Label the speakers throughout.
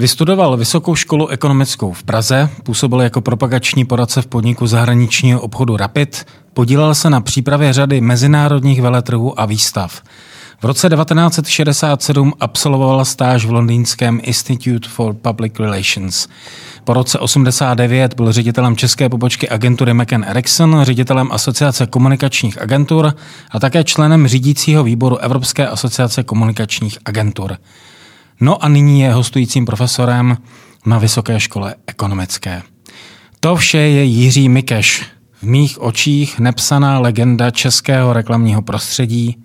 Speaker 1: Vystudoval Vysokou školu ekonomickou v Praze, působil jako propagační poradce v podniku zahraničního obchodu Rapid, podílel se na přípravě řady mezinárodních veletrhů a výstav. V roce 1967 absolvoval stáž v londýnském Institute for Public Relations. Po roce 89 byl ředitelem české pobočky agentury McCann Erickson, ředitelem Asociace komunikačních agentur a také členem řídícího výboru Evropské asociace komunikačních agentur. No a nyní je hostujícím profesorem na Vysoké škole ekonomické. To vše je Jiří Mikeš, v mých očích nepsaná legenda českého reklamního prostředí.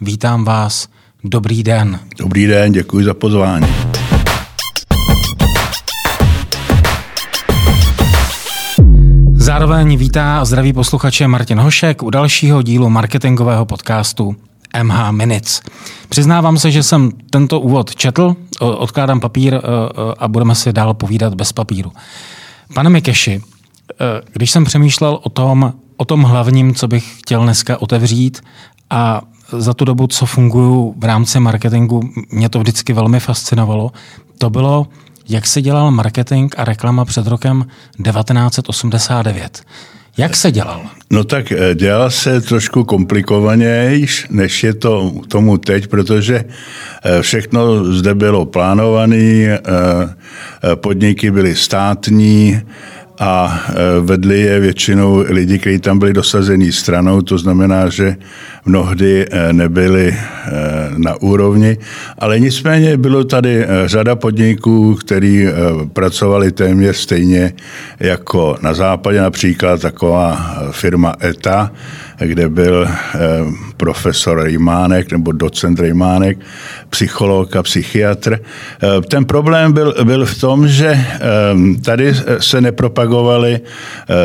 Speaker 1: Vítám vás. Dobrý den.
Speaker 2: Dobrý den, děkuji za pozvání.
Speaker 1: Zároveň vítá a zdraví posluchače Martin Hošek u dalšího dílu marketingového podcastu MH Minutes. Přiznávám se, že jsem tento úvod četl, odkládám papír a budeme si dál povídat bez papíru. Pane Mikeši, e, když jsem přemýšlel o tom, o tom hlavním, co bych chtěl dneska otevřít a za tu dobu, co funguju v rámci marketingu, mě to vždycky velmi fascinovalo, to bylo, jak se dělal marketing a reklama před rokem 1989. Jak se dělal?
Speaker 2: No tak eh, dělal se trošku komplikovanějš, než je to tomu teď, protože eh, všechno zde bylo plánované, eh, podniky byly státní, a vedli je většinou lidi, kteří tam byli dosazení stranou, to znamená, že mnohdy nebyli na úrovni, ale nicméně bylo tady řada podniků, který pracovali téměř stejně jako na západě, například taková firma ETA, kde byl profesor Rejmánek nebo docent Rejmánek, psycholog a psychiatr. Ten problém byl, byl v tom, že tady se nepropagovaly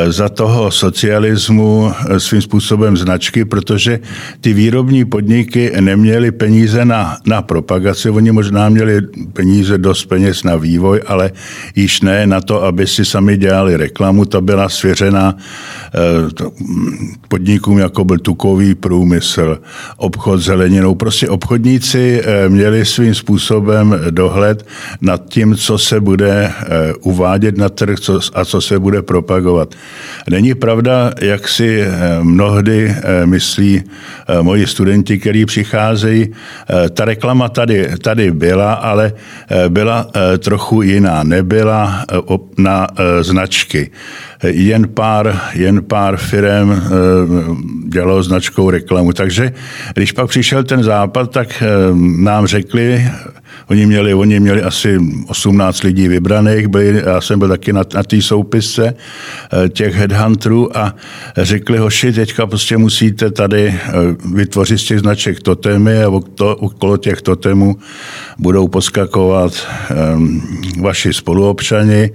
Speaker 2: za toho socialismu svým způsobem značky, protože ty výrobní podniky neměly peníze na, na propagaci, oni možná měli peníze, dost peněz na vývoj, ale již ne na to, aby si sami dělali reklamu, ta byla svěřena podnikům, jako byl tukový průmysl, obchod zeleninou. Prostě obchodníci měli svým způsobem dohled nad tím, co se bude uvádět na trh a co se bude propagovat. Není pravda, jak si mnohdy myslí moji studenti, kteří přicházejí. Ta reklama tady, tady byla, ale byla trochu jiná. Nebyla na značky. Jen pár, jen pár firm dělalo značkou reklamu. Takže když pak přišel ten západ, tak nám řekli, Oni měli, oni měli asi 18 lidí vybraných, byli, já jsem byl taky na, na té soupisce eh, těch headhunterů a řekli, hoši, teďka prostě musíte tady eh, vytvořit z těch značek totemy a okolo těch totemů budou poskakovat um, vaši spoluobčani,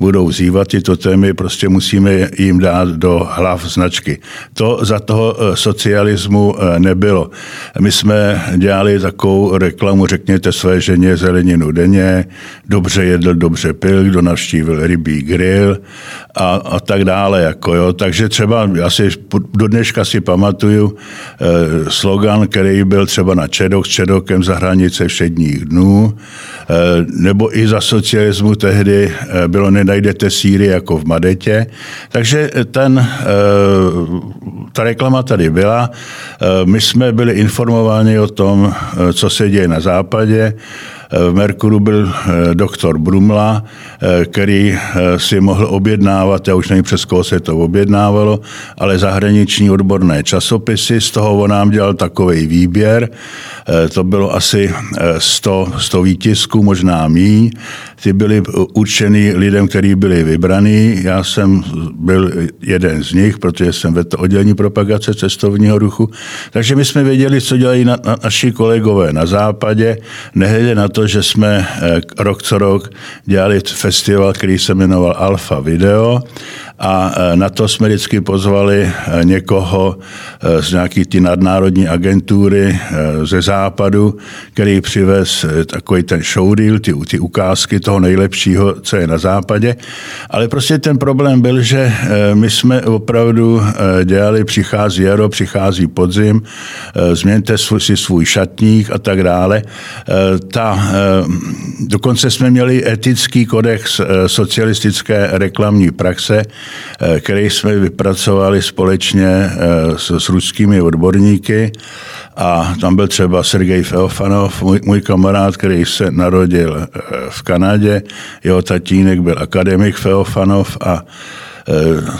Speaker 2: budou vzývat ty totemy, prostě musíme jim dát do hlav značky. To za toho socialismu nebylo. My jsme dělali takovou reklamu, řekněte své ženě zeleninu denně, dobře jedl, dobře pil, kdo navštívil rybí grill a, a tak dále. Jako jo. Takže třeba, já si do dneška si pamatuju eh, slogan, který byl třeba na Čedok s Čedokem za hranice všedních dnů, eh, nebo i za socialismu tehdy eh, bylo nenajdete síry jako v Madetě. Takže ten, eh, ta reklama tady byla. Eh, my jsme byli informováni o tom, eh, co se děje na západě. V Merkuru byl doktor Brumla, který si mohl objednávat, já už nevím přes koho se to objednávalo, ale zahraniční odborné časopisy, z toho on nám dělal takový výběr, to bylo asi 100, 100 výtisků, možná míň, ty byly určený lidem, kteří byli vybraný, já jsem byl jeden z nich, protože jsem vedl oddělení propagace cestovního ruchu, takže my jsme věděli, co dělají na, na, naši kolegové na západě, nehledě na to, že jsme rok co rok dělali festival, který se jmenoval Alfa Video a na to jsme vždycky pozvali někoho z nějaký ty nadnárodní agentury ze západu, který přivez takový ten showreel, ty, ty ukázky toho nejlepšího, co je na západě. Ale prostě ten problém byl, že my jsme opravdu dělali, přichází jaro, přichází podzim, změňte si svůj šatník a tak dále. Ta, dokonce jsme měli etický kodex socialistické reklamní praxe, který jsme vypracovali společně eh, s, s ruskými odborníky. A tam byl třeba Sergej Feofanov, můj, můj kamarád, který se narodil eh, v Kanadě. Jeho tatínek byl akademik Feofanov a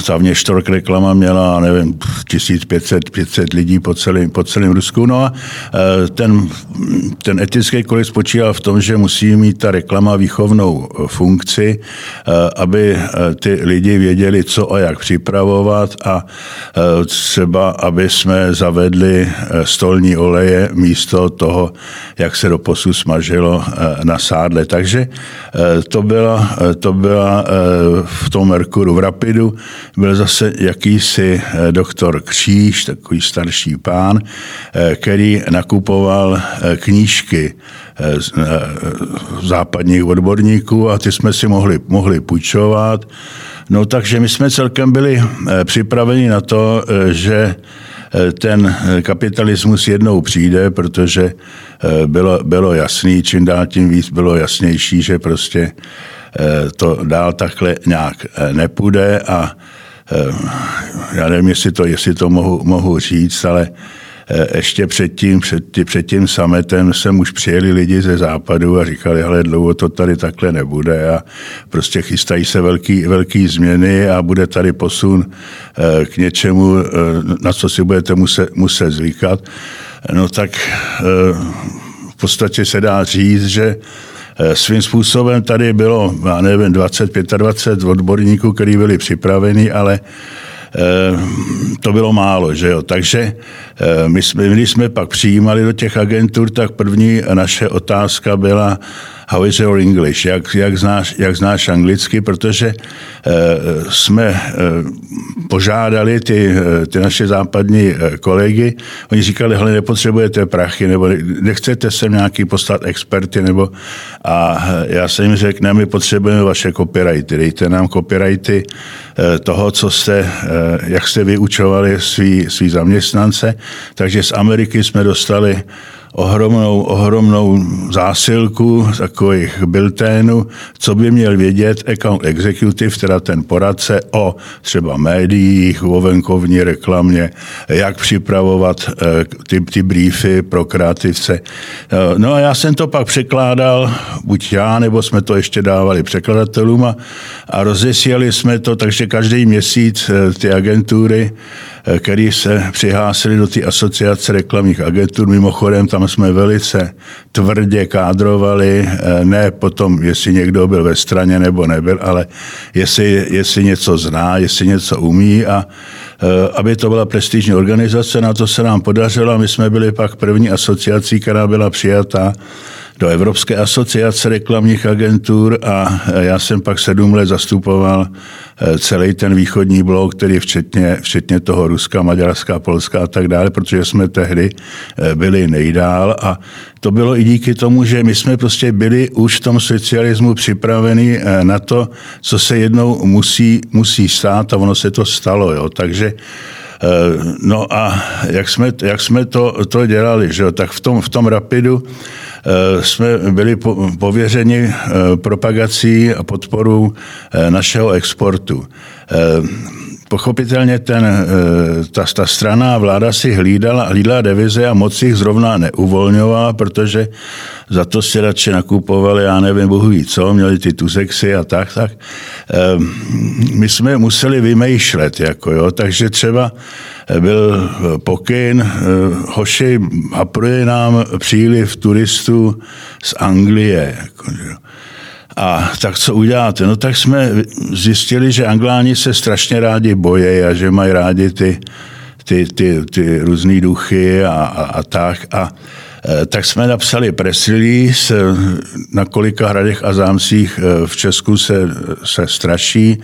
Speaker 2: ta Štork reklama měla, nevím, 1500 500 lidí po celém, po celém Rusku. No a e, ten, ten etický kodex spočíval v tom, že musí mít ta reklama výchovnou funkci, e, aby ty lidi věděli, co a jak připravovat a třeba, aby jsme zavedli stolní oleje místo toho, jak se do posud smažilo na sádle. Takže to byla, to byla v tom Merkuru v Rapidu covidu byl zase jakýsi eh, doktor Kříž, takový starší pán, eh, který nakupoval eh, knížky západních odborníků a ty jsme si mohli, mohli půjčovat. No takže my jsme celkem byli připraveni na to, že ten kapitalismus jednou přijde, protože bylo, bylo jasný, čím dál tím víc bylo jasnější, že prostě to dál takhle nějak eh, nepůjde a eh, já nevím, jestli to, jestli to mohu, mohu říct, ale ještě předtím, před, před tím sametem sem už přijeli lidi ze západu a říkali, hele, dlouho to tady takhle nebude a prostě chystají se velký, velký změny a bude tady posun k něčemu, na co si budete muset, muset zvykat. No tak v podstatě se dá říct, že Eh, svým způsobem tady bylo, já nevím, 20-25 odborníků, kteří byli připraveni, ale eh, to bylo málo, že jo. Takže eh, my jsme, když jsme pak přijímali do těch agentur, tak první naše otázka byla, how is your English, jak, jak, znáš, jak znáš anglicky, protože uh, jsme uh, požádali ty, uh, ty naše západní uh, kolegy, oni říkali, hele, nepotřebujete prachy, nebo nechcete sem nějaký poslat experty, nebo a já jsem jim řekl, ne, my potřebujeme vaše copyrighty, dejte nám copyrighty uh, toho, co jste, uh, jak jste vyučovali svý, svý zaměstnance, takže z Ameriky jsme dostali ohromnou, ohromnou zásilku takových bilténů, co by měl vědět account executive, teda ten poradce o třeba médiích, o venkovní reklamě, jak připravovat eh, ty, ty briefy pro kreativce. Eh, no a já jsem to pak překládal, buď já, nebo jsme to ještě dávali překladatelům a, a rozesílali jsme to, takže každý měsíc eh, ty agentury který se přihlásili do té asociace reklamních agentur. Mimochodem, tam jsme velice tvrdě kádrovali, eh, ne potom, jestli někdo byl ve straně nebo nebyl, ale jestli, jestli něco zná, jestli něco umí a eh, aby to byla prestižní organizace, na to se nám podařilo. My jsme byli pak první asociací, která byla přijata do Evropské asociace reklamních agentur a já jsem pak sedm let zastupoval eh, celý ten východní blok, který včetně, včetně toho Ruska, Maďarska, Polska a tak dále, protože jsme tehdy eh, byli nejdál a to bylo i díky tomu, že my jsme prostě byli už v tom socialismu připraveni na to, co se jednou musí, musí stát a ono se to stalo. Jo. Takže No a jak jsme, jak jsme to, to dělali, že tak v tom, v tom Rapidu Eh, jsme byli pověřeni eh, propagací a podporou eh, našeho exportu. Pochopitelně ten, ta, ta strana a vláda si hlídala, hlídala devize a moc jich zrovna neuvolňovala, protože za to si radši nakupovali, já nevím, bohu ví co, měli ty tuzexy a tak, tak. My jsme museli vymýšlet, jako jo, takže třeba byl pokyn, eh, hoši, hapruje nám příliv turistů z Anglie. Jako, a tak co uděláte? No tak jsme zjistili, že Angláni se strašně rádi bojejí a že mají rádi ty, ty, ty, ty různé duchy a, a, a tak. A tak jsme napsali press release, na kolika hradech a zámcích v Česku se, se straší.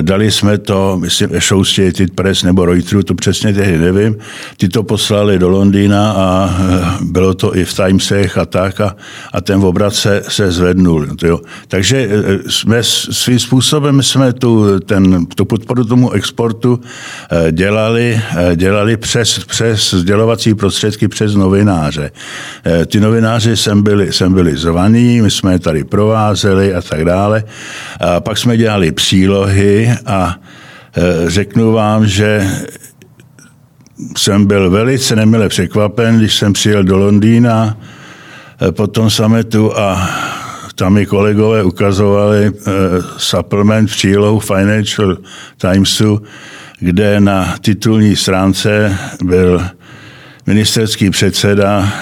Speaker 2: Dali jsme to, myslím, Associated Press nebo Reuteru, to přesně tehdy nevím. Ty to poslali do Londýna a bylo to i v Timesech a tak a, a ten obrat se, se zvednul. Jo. Takže jsme svým způsobem jsme tu, ten, tu podporu tomu exportu dělali, dělali přes, přes sdělovací prostředky, přes novináře. Ty novináři sem byli, sem byli zvaní, my jsme je tady provázeli a tak dále. A pak jsme dělali přílohy a e, řeknu vám, že jsem byl velice nemile překvapen, když jsem přijel do Londýna e, po tom sametu a tam mi kolegové ukazovali uh, supplement přílohu Financial Timesu, kde na titulní stránce byl ministerský předseda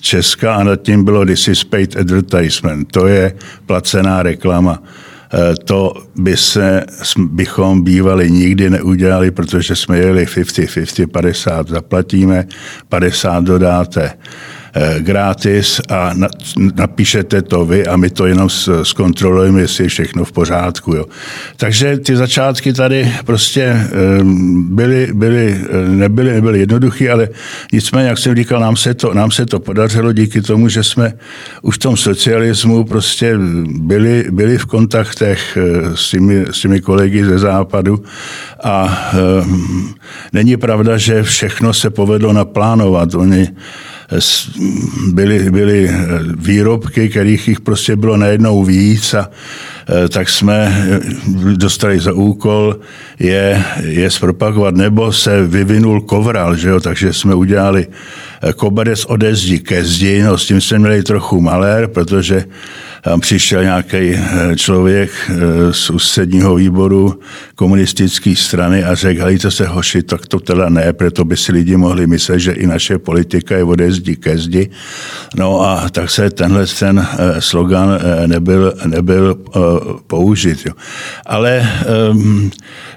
Speaker 2: Česka a nad tím bylo This is paid advertisement. To je placená reklama. Eh, to by se, bychom bývali nikdy neudělali, protože jsme jeli 50-50, 50 zaplatíme, 50 dodáte. Eh, gratis a napíšete to vy a my to jenom zkontrolujeme, jestli je všechno v pořádku. Jo. Takže ty začátky tady prostě ehm, byly, byly, eh, nebyly, nebyly jednoduché, ale nicméně, jak jsem říkal, nám se, to, nám se to podařilo díky tomu, že jsme už v tom socialismu prostě byli, byli v kontaktech eh, s těmi, s těmi kolegy ze západu a um, není pravda, že všechno se povedlo naplánovat. Oni byly, byly výrobky, kterých jich prostě bylo najednou víc a e, tak jsme dostali za úkol je, je zpropagovat, nebo se vyvinul kovral, že jo? takže jsme udělali koberec ode zdi ke zdi, no s tím jsme měli trochu malér, protože tam přišel nějaký eh, člověk eh, z ústředního výboru komunistické strany a řekl, hejte se hoši, tak to teda ne, proto by si lidi mohli myslet, že i naše politika je ode zdi ke zdi. No a tak se tenhle ten eh, slogan nebyl, nebyl použit. Jo. Ale um,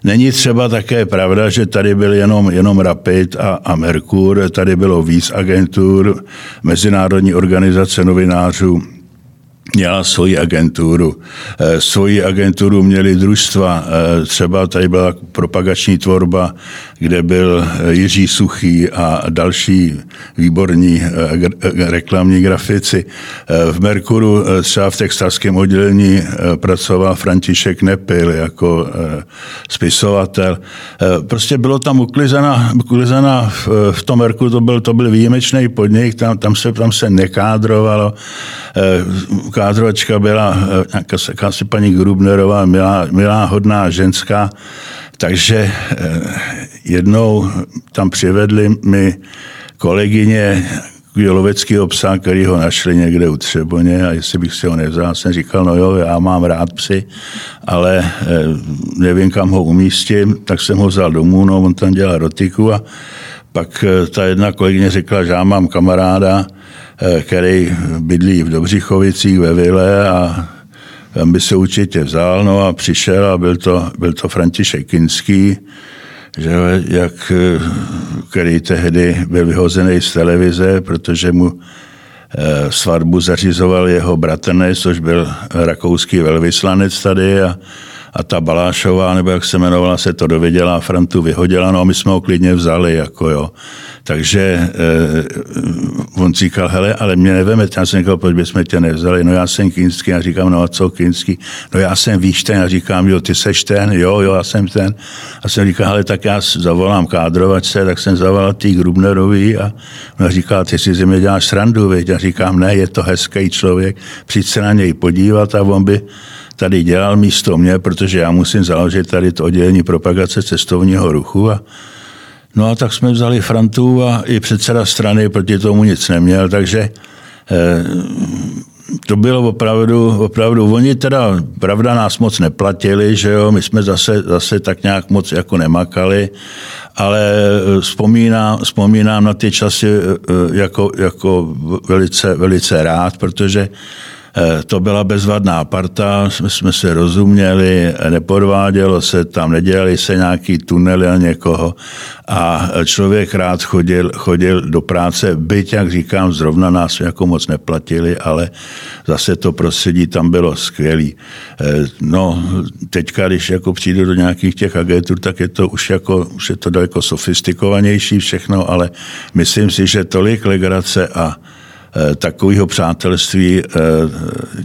Speaker 2: není třeba také pravda, že tady byl jenom, jenom Rapid a, a Merkur, tady bylo víc agentur, Mezinárodní organizace novinářů, měla svoji agenturu. Eh, svoji agenturu měli družstva. Eh, třeba tady byla propagační tvorba, kde byl eh, Jiří Suchý a další výborní reklamní grafici. V Merkuru třeba v textilském oddělení pracoval František Nepil jako spisovatel. Prostě bylo tam uklizena, uklizena v tom Merkuru, to byl, to byl výjimečný podnik, tam, tam, se, tam se nekádrovalo kádrovačka byla eh, jakási paní Grubnerová, milá, milá, hodná ženská, takže eh, jednou tam přivedli mi kolegyně loveckého psa, který ho našli někde u Třeboně a jestli bych si ho nevzal, jsem říkal, no jo, já mám rád psy, ale eh, nevím, kam ho umístím, tak jsem ho vzal domů, no on tam dělal rotiku a pak ta jedna kolegyně řekla, že já mám kamaráda, který bydlí v Dobřichovicích ve Vile a tam by se určitě vzal, no a přišel a byl to, byl to František Kinský, že, jak, eh, který tehdy byl vyhozený z televize, protože mu eh, svatbu zařizoval jeho bratrnec, což byl rakouský velvyslanec tady a a ta Balášová, nebo jak se jmenovala, se to dověděla, Frantu vyhodila, no a my jsme ho klidně vzali, jako jo. Takže eh, on říkal, hele, ale mě neveme, já jsem říkal, proč bychom tě nevzali, no já jsem Kinský, já říkám, no a co Kinský, no já jsem víš ten, já říkám, jo, ty seš ten, jo, jo, já jsem ten. A jsem říkal, hele, tak já zavolám kádrovačce, tak jsem zavolal tý Grubnerový a ona říká, ty si ze mě děláš srandu, viď? Já říkám, ne, je to hezký člověk, přijď se na něj podívat a on by tady dělal místo mě, protože já musím založit tady to oddělení propagace cestovního ruchu a No a tak jsme vzali Frantu a i předseda strany proti tomu nic neměl, takže eh, to bylo opravdu, opravdu, oni teda, pravda, nás moc neplatili, že jo, my jsme zase, zase tak nějak moc jako nemakali, ale eh, vzpomínám, vzpomínám na ty časy eh, jako, jako velice, velice rád, protože to byla bezvadná parta, jsme, se rozuměli, nepodvádělo se tam, nedělali se nějaký tunely a někoho a člověk rád chodil, chodil do práce, byť, jak říkám, zrovna nás jako moc neplatili, ale zase to prostředí tam bylo skvělý. Eh, no, teďka, když jako přijdu do nějakých těch agentur, tak je to už jako, už je to daleko sofistikovanější všechno, ale myslím si, že tolik legrace a Eh, takového přátelství eh,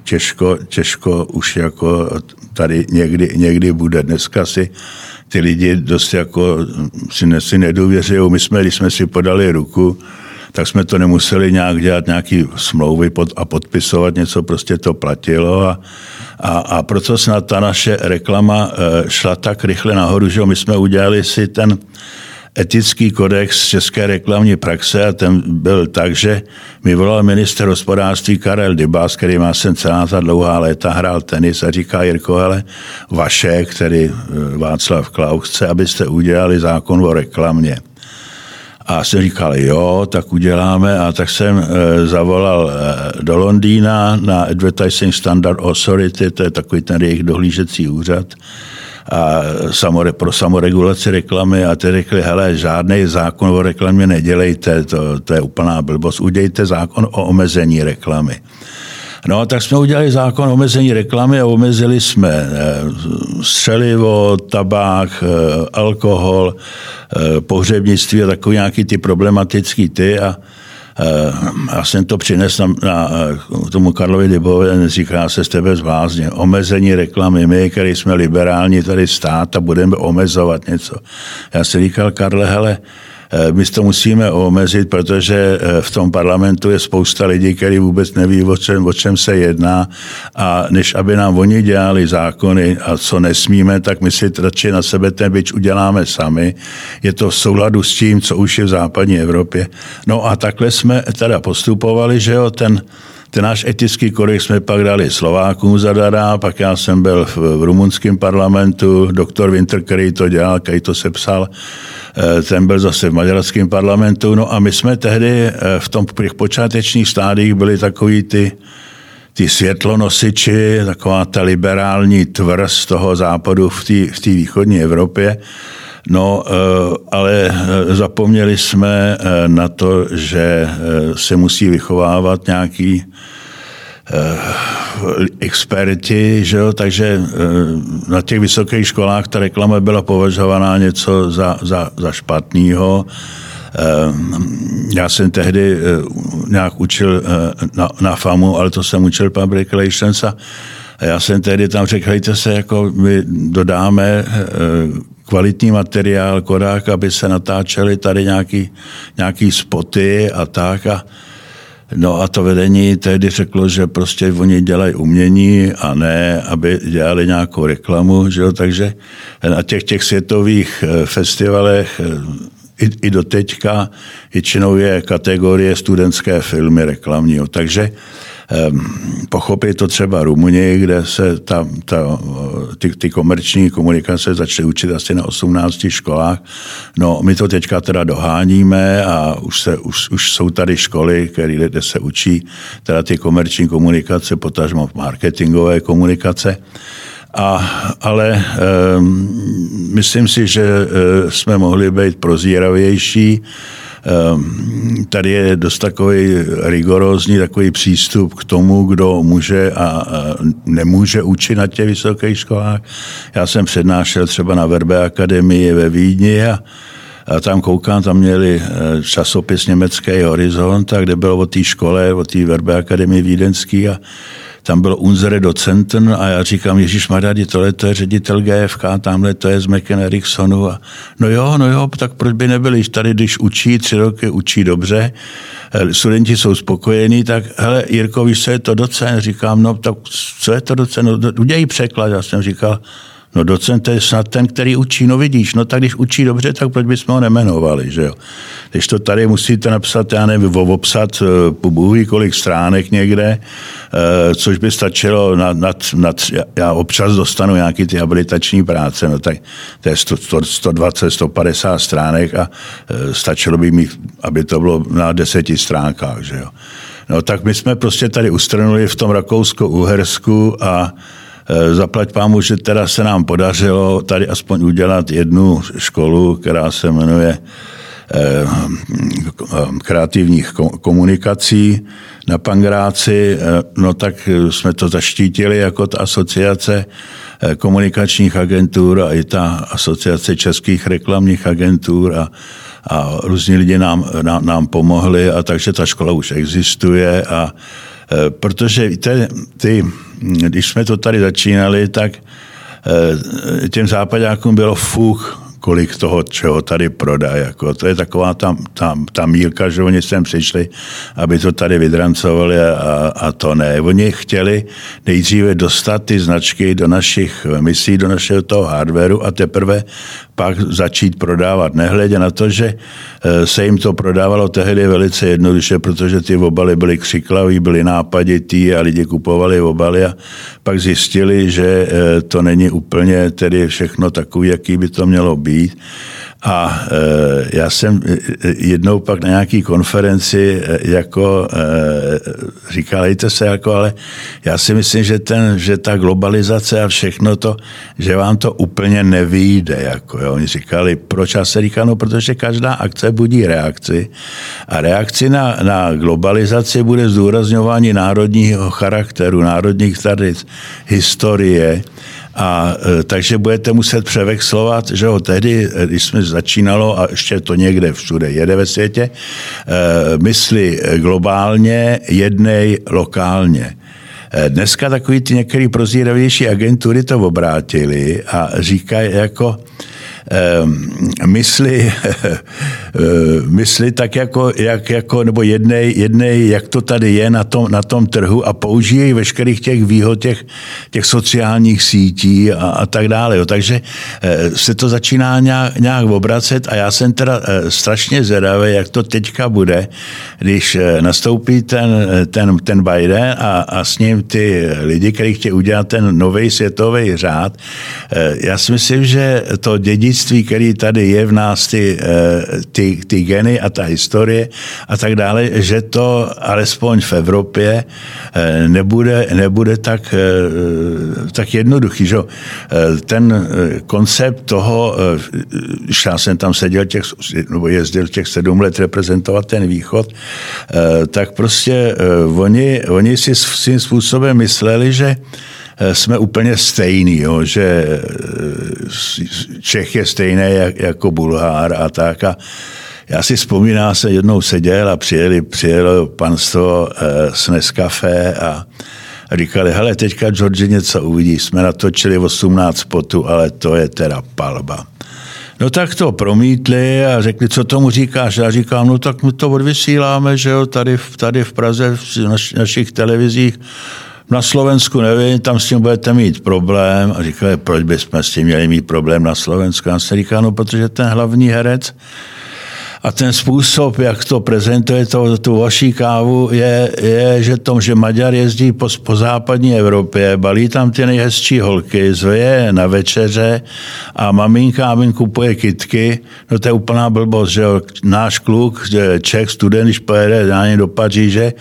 Speaker 2: těžko, těžko už jako tady někdy, někdy bude. Dneska si ty lidi dost jako si, ne, si nedůvěřují. My jsme, když jsme si podali ruku, tak jsme to nemuseli nějak dělat nějaký smlouvy pod, a podpisovat něco, prostě to platilo a, a, a proto snad ta naše reklama eh, šla tak rychle nahoru, že my jsme udělali si ten etický kodex České reklamní praxe a ten byl tak, že mi volal minister hospodářství Karel Dybas, který má jsem celá ta dlouhá léta hrál tenis a říká Jirko, ale vaše, který eh, Václav Klaus, chce, abyste udělali zákon o reklamě. A jsem říkal, jo, tak uděláme. A tak jsem e, zavolal e, do Londýna na Advertising Standard Authority, to je takový ten jejich dohlížecí úřad a samore, pro samoregulaci reklamy a ty řekli, hele, žádný zákon o reklamě nedělejte, to, to je úplná blbost, udějte zákon o omezení reklamy. No, tak jsme udělali zákon o omezení reklamy a omezili jsme eh, střelivo, tabák, eh, alkohol, eh, pohřebnictví a takový nějaký ty problematický ty a já jsem to přinesl na, na tomu Karlovi Dybovi, říká se z tebe zvázně, omezení reklamy, my, který jsme liberální tady stát a budeme omezovat něco. Já si říkal, Karle, hele, Eh, my to musíme omezit, protože eh, v tom parlamentu je spousta lidí, kteří vůbec neví, o čem, o čem se jedná a než aby nám oni dělali zákony a co nesmíme, tak my si radši na sebe ten byč uděláme sami. Je to v souladu s tím, co už je v západní Evropě. No a takhle jsme teda postupovali, že jo, ten ten náš etický kodex jsme pak dali Slovákům zadará, pak já jsem byl v, v rumunském parlamentu, doktor Winter, který to dělal, který to sepsal, eh, ten byl zase v maďarském parlamentu. No a my jsme tehdy eh, v tom těch počátečních stádích byli takový ty, ty světlonosiči, taková ta liberální tvrz toho západu v té v východní Evropě. No, eh, ale zapomněli jsme na to, že se musí vychovávat nějaký Eh, experti, že jo? takže eh, na těch vysokých školách ta reklama byla považovaná něco za, za, za špatného. Eh, já jsem tehdy nějak učil na, na FAMu, ale to jsem učil public relations a já jsem tehdy tam řekl, hejte se, jako my dodáme kvalitní materiál, korák, aby se natáčely tady nějaký, nějaký spoty a tak a No a to vedení tehdy řeklo, že prostě oni dělají umění a ne, aby dělali nějakou reklamu, že jo? takže na těch, těch světových eh, festivalech eh, i, i do teďka většinou je kategorie studentské filmy reklamního. Takže pochopit to třeba Rumuni, kde se ta, ta, ty, ty komerční komunikace začaly učit asi na 18 školách. No, my to teďka teda doháníme a už, se, už, už jsou tady školy, které, kde se učí teda ty komerční komunikace, potažmo marketingové komunikace. A, ale um, myslím si, že uh, jsme mohli být prozíravější. Ehm, tady je dost takový rigorózní takový přístup k tomu, kdo může a nemůže učit na těch vysokých školách. Já jsem přednášel třeba na Verbe akademii ve Vídni a a tam koukám, tam měli eh, časopis Německý Horizont, a kde bylo o té škole, o té Verbe akademii Vídenský a tam byl Unzere Docenten a já říkám, Ježíš Maradi, tohle to je ředitel GFK, tamhle to je z McKen Ericssonu. A no jo, no jo, tak proč by nebyli, tady když učí, tři roky učí dobře, eh, studenti jsou spokojení, tak hele, Jirko, víš, co je to docent? Říkám, no tak co je to docent? No, udělej překlad. Já jsem říkal, No docent je snad ten, který učí, no vidíš, no tak když učí dobře, tak proč bychom ho nemenovali, že jo. Když to tady musíte napsat, já nevím, obsat eh, po bůh kolik stránek někde, eh, což by stačilo nad, nad, nad, já občas dostanu nějaký ty habilitační práce, no tak to je 100, 120, 150 stránek a eh, stačilo by mi, aby to bylo na deseti stránkách, že jo. No tak my jsme prostě tady ustranuli v tom Rakousko-Uhersku a zaplať pámu, že teda se nám podařilo tady aspoň udělat jednu školu, která se jmenuje e, kreativních komunikací na Pangráci, no tak jsme to zaštítili jako ta asociace komunikačních agentur a i ta asociace českých reklamních agentur a a různí lidi nám, nám, nám pomohli a takže ta škola už existuje a protože víte, ty, když jsme to tady začínali, tak e, těm západákům bylo fuch, kolik toho, čeho tady prodá. Jako. To je taková ta, ta, ta mílka, že oni sem přišli, aby to tady vydrancovali a, a to ne. Oni chtěli nejdříve dostat ty značky do našich misí, do našeho toho hardwareu a teprve pak začít prodávat. Nehledě na to, že eh, se jim to prodávalo tehdy velice jednoduše, protože ty obaly byly křiklaví, byly nápaditý a lidi kupovali obaly a pak zjistili, že eh, to není úplně tedy všechno takový, jaký by to mělo být. A e, já jsem e, e, jednou pak na nějaký konferenci jako říkal, se jako, ale já si myslím, že, ten, že ta globalizace a všechno to, že vám to úplně nevyjde. Jako, jo. Oni říkali, proč? Já se říkal, no, protože každá akce budí reakci a reakci na, na globalizaci bude zdůrazňování národního charakteru, národních tradic, historie, a e, takže budete muset převexlovat, že ho tehdy, e, když jsme začínalo, a ještě to někde všude jede ve světě, e, mysli globálně, jednej lokálně. Dneska takový ty některé prozíravější agentury to obrátili a říkají jako, mysli, eh, mysli tak jako, jak, jako nebo jednej, jednej, jak to tady je na tom, na tom trhu a použijí veškerých těch výhod těch, těch sociálních sítí a, a tak dále. Jo. Takže eh, se to začíná nějak, nějak obracet a já jsem teda eh, strašně zvědavý, jak to teďka bude, když nastoupí ten, ten, ten Biden a, a s ním ty lidi, kteří chtějí udělat ten nový světový řád. Já si myslím, že to dědí dědictví, který tady je v nás, ty, eh, ty, ty geny a ta historie a tak dále, že to alespoň v Evropě eh, nebude, nebude tak, eh, tak jednoduchý. Že? Ten koncept toho, já jsem tam seděl těch, nebo jezdil těch sedm let reprezentovat ten východ, tak prostě oni, oni si svým způsobem mysleli, že jsme úplně stejný, jo, že eh, Čech je stejný jako Bulhár a tak. A já si vzpomínám, se jednou seděl a přijeli, přijelo panstvo eh, s Nescafé a říkali, hele, teďka George něco uvidí, jsme natočili 18 spotů, ale to je teda palba. No tak to promítli a řekli, co tomu říkáš? Já říkám, no tak my to odvysíláme, že jo, tady, tady v Praze, v naš, našich televizích na Slovensku nevím, tam s tím budete mít problém. A říkali, proč bychom s tím měli mít problém na Slovensku? A se říká, no protože ten hlavní herec a ten způsob, jak to prezentuje to, tu vaší kávu, je, je že tom, že Maďar jezdí po, po západní Evropě, balí tam ty nejhezčí holky, zve na večeře a maminka mi kupuje kitky, no to je úplná blbost, že náš kluk, Čech, student, když pojede do Paříže,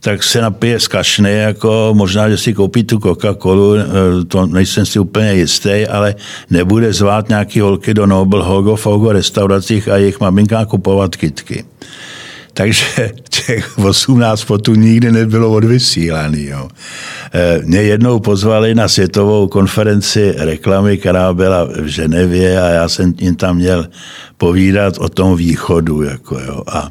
Speaker 2: tak se napije z kašny, jako možná, že si koupí tu Coca-Colu, eh, to nejsem si úplně jistý, ale nebude zvát nějaký holky do Noble Hogo Fogo restauracích a jejich maminka kupovat kitky. Takže těch 18 fotů nikdy nebylo odvysílaný. Jo. Eh, mě jednou pozvali na světovou konferenci reklamy, která byla v Ženevě a já jsem jim tam měl povídat o tom východu. Jako, jo. A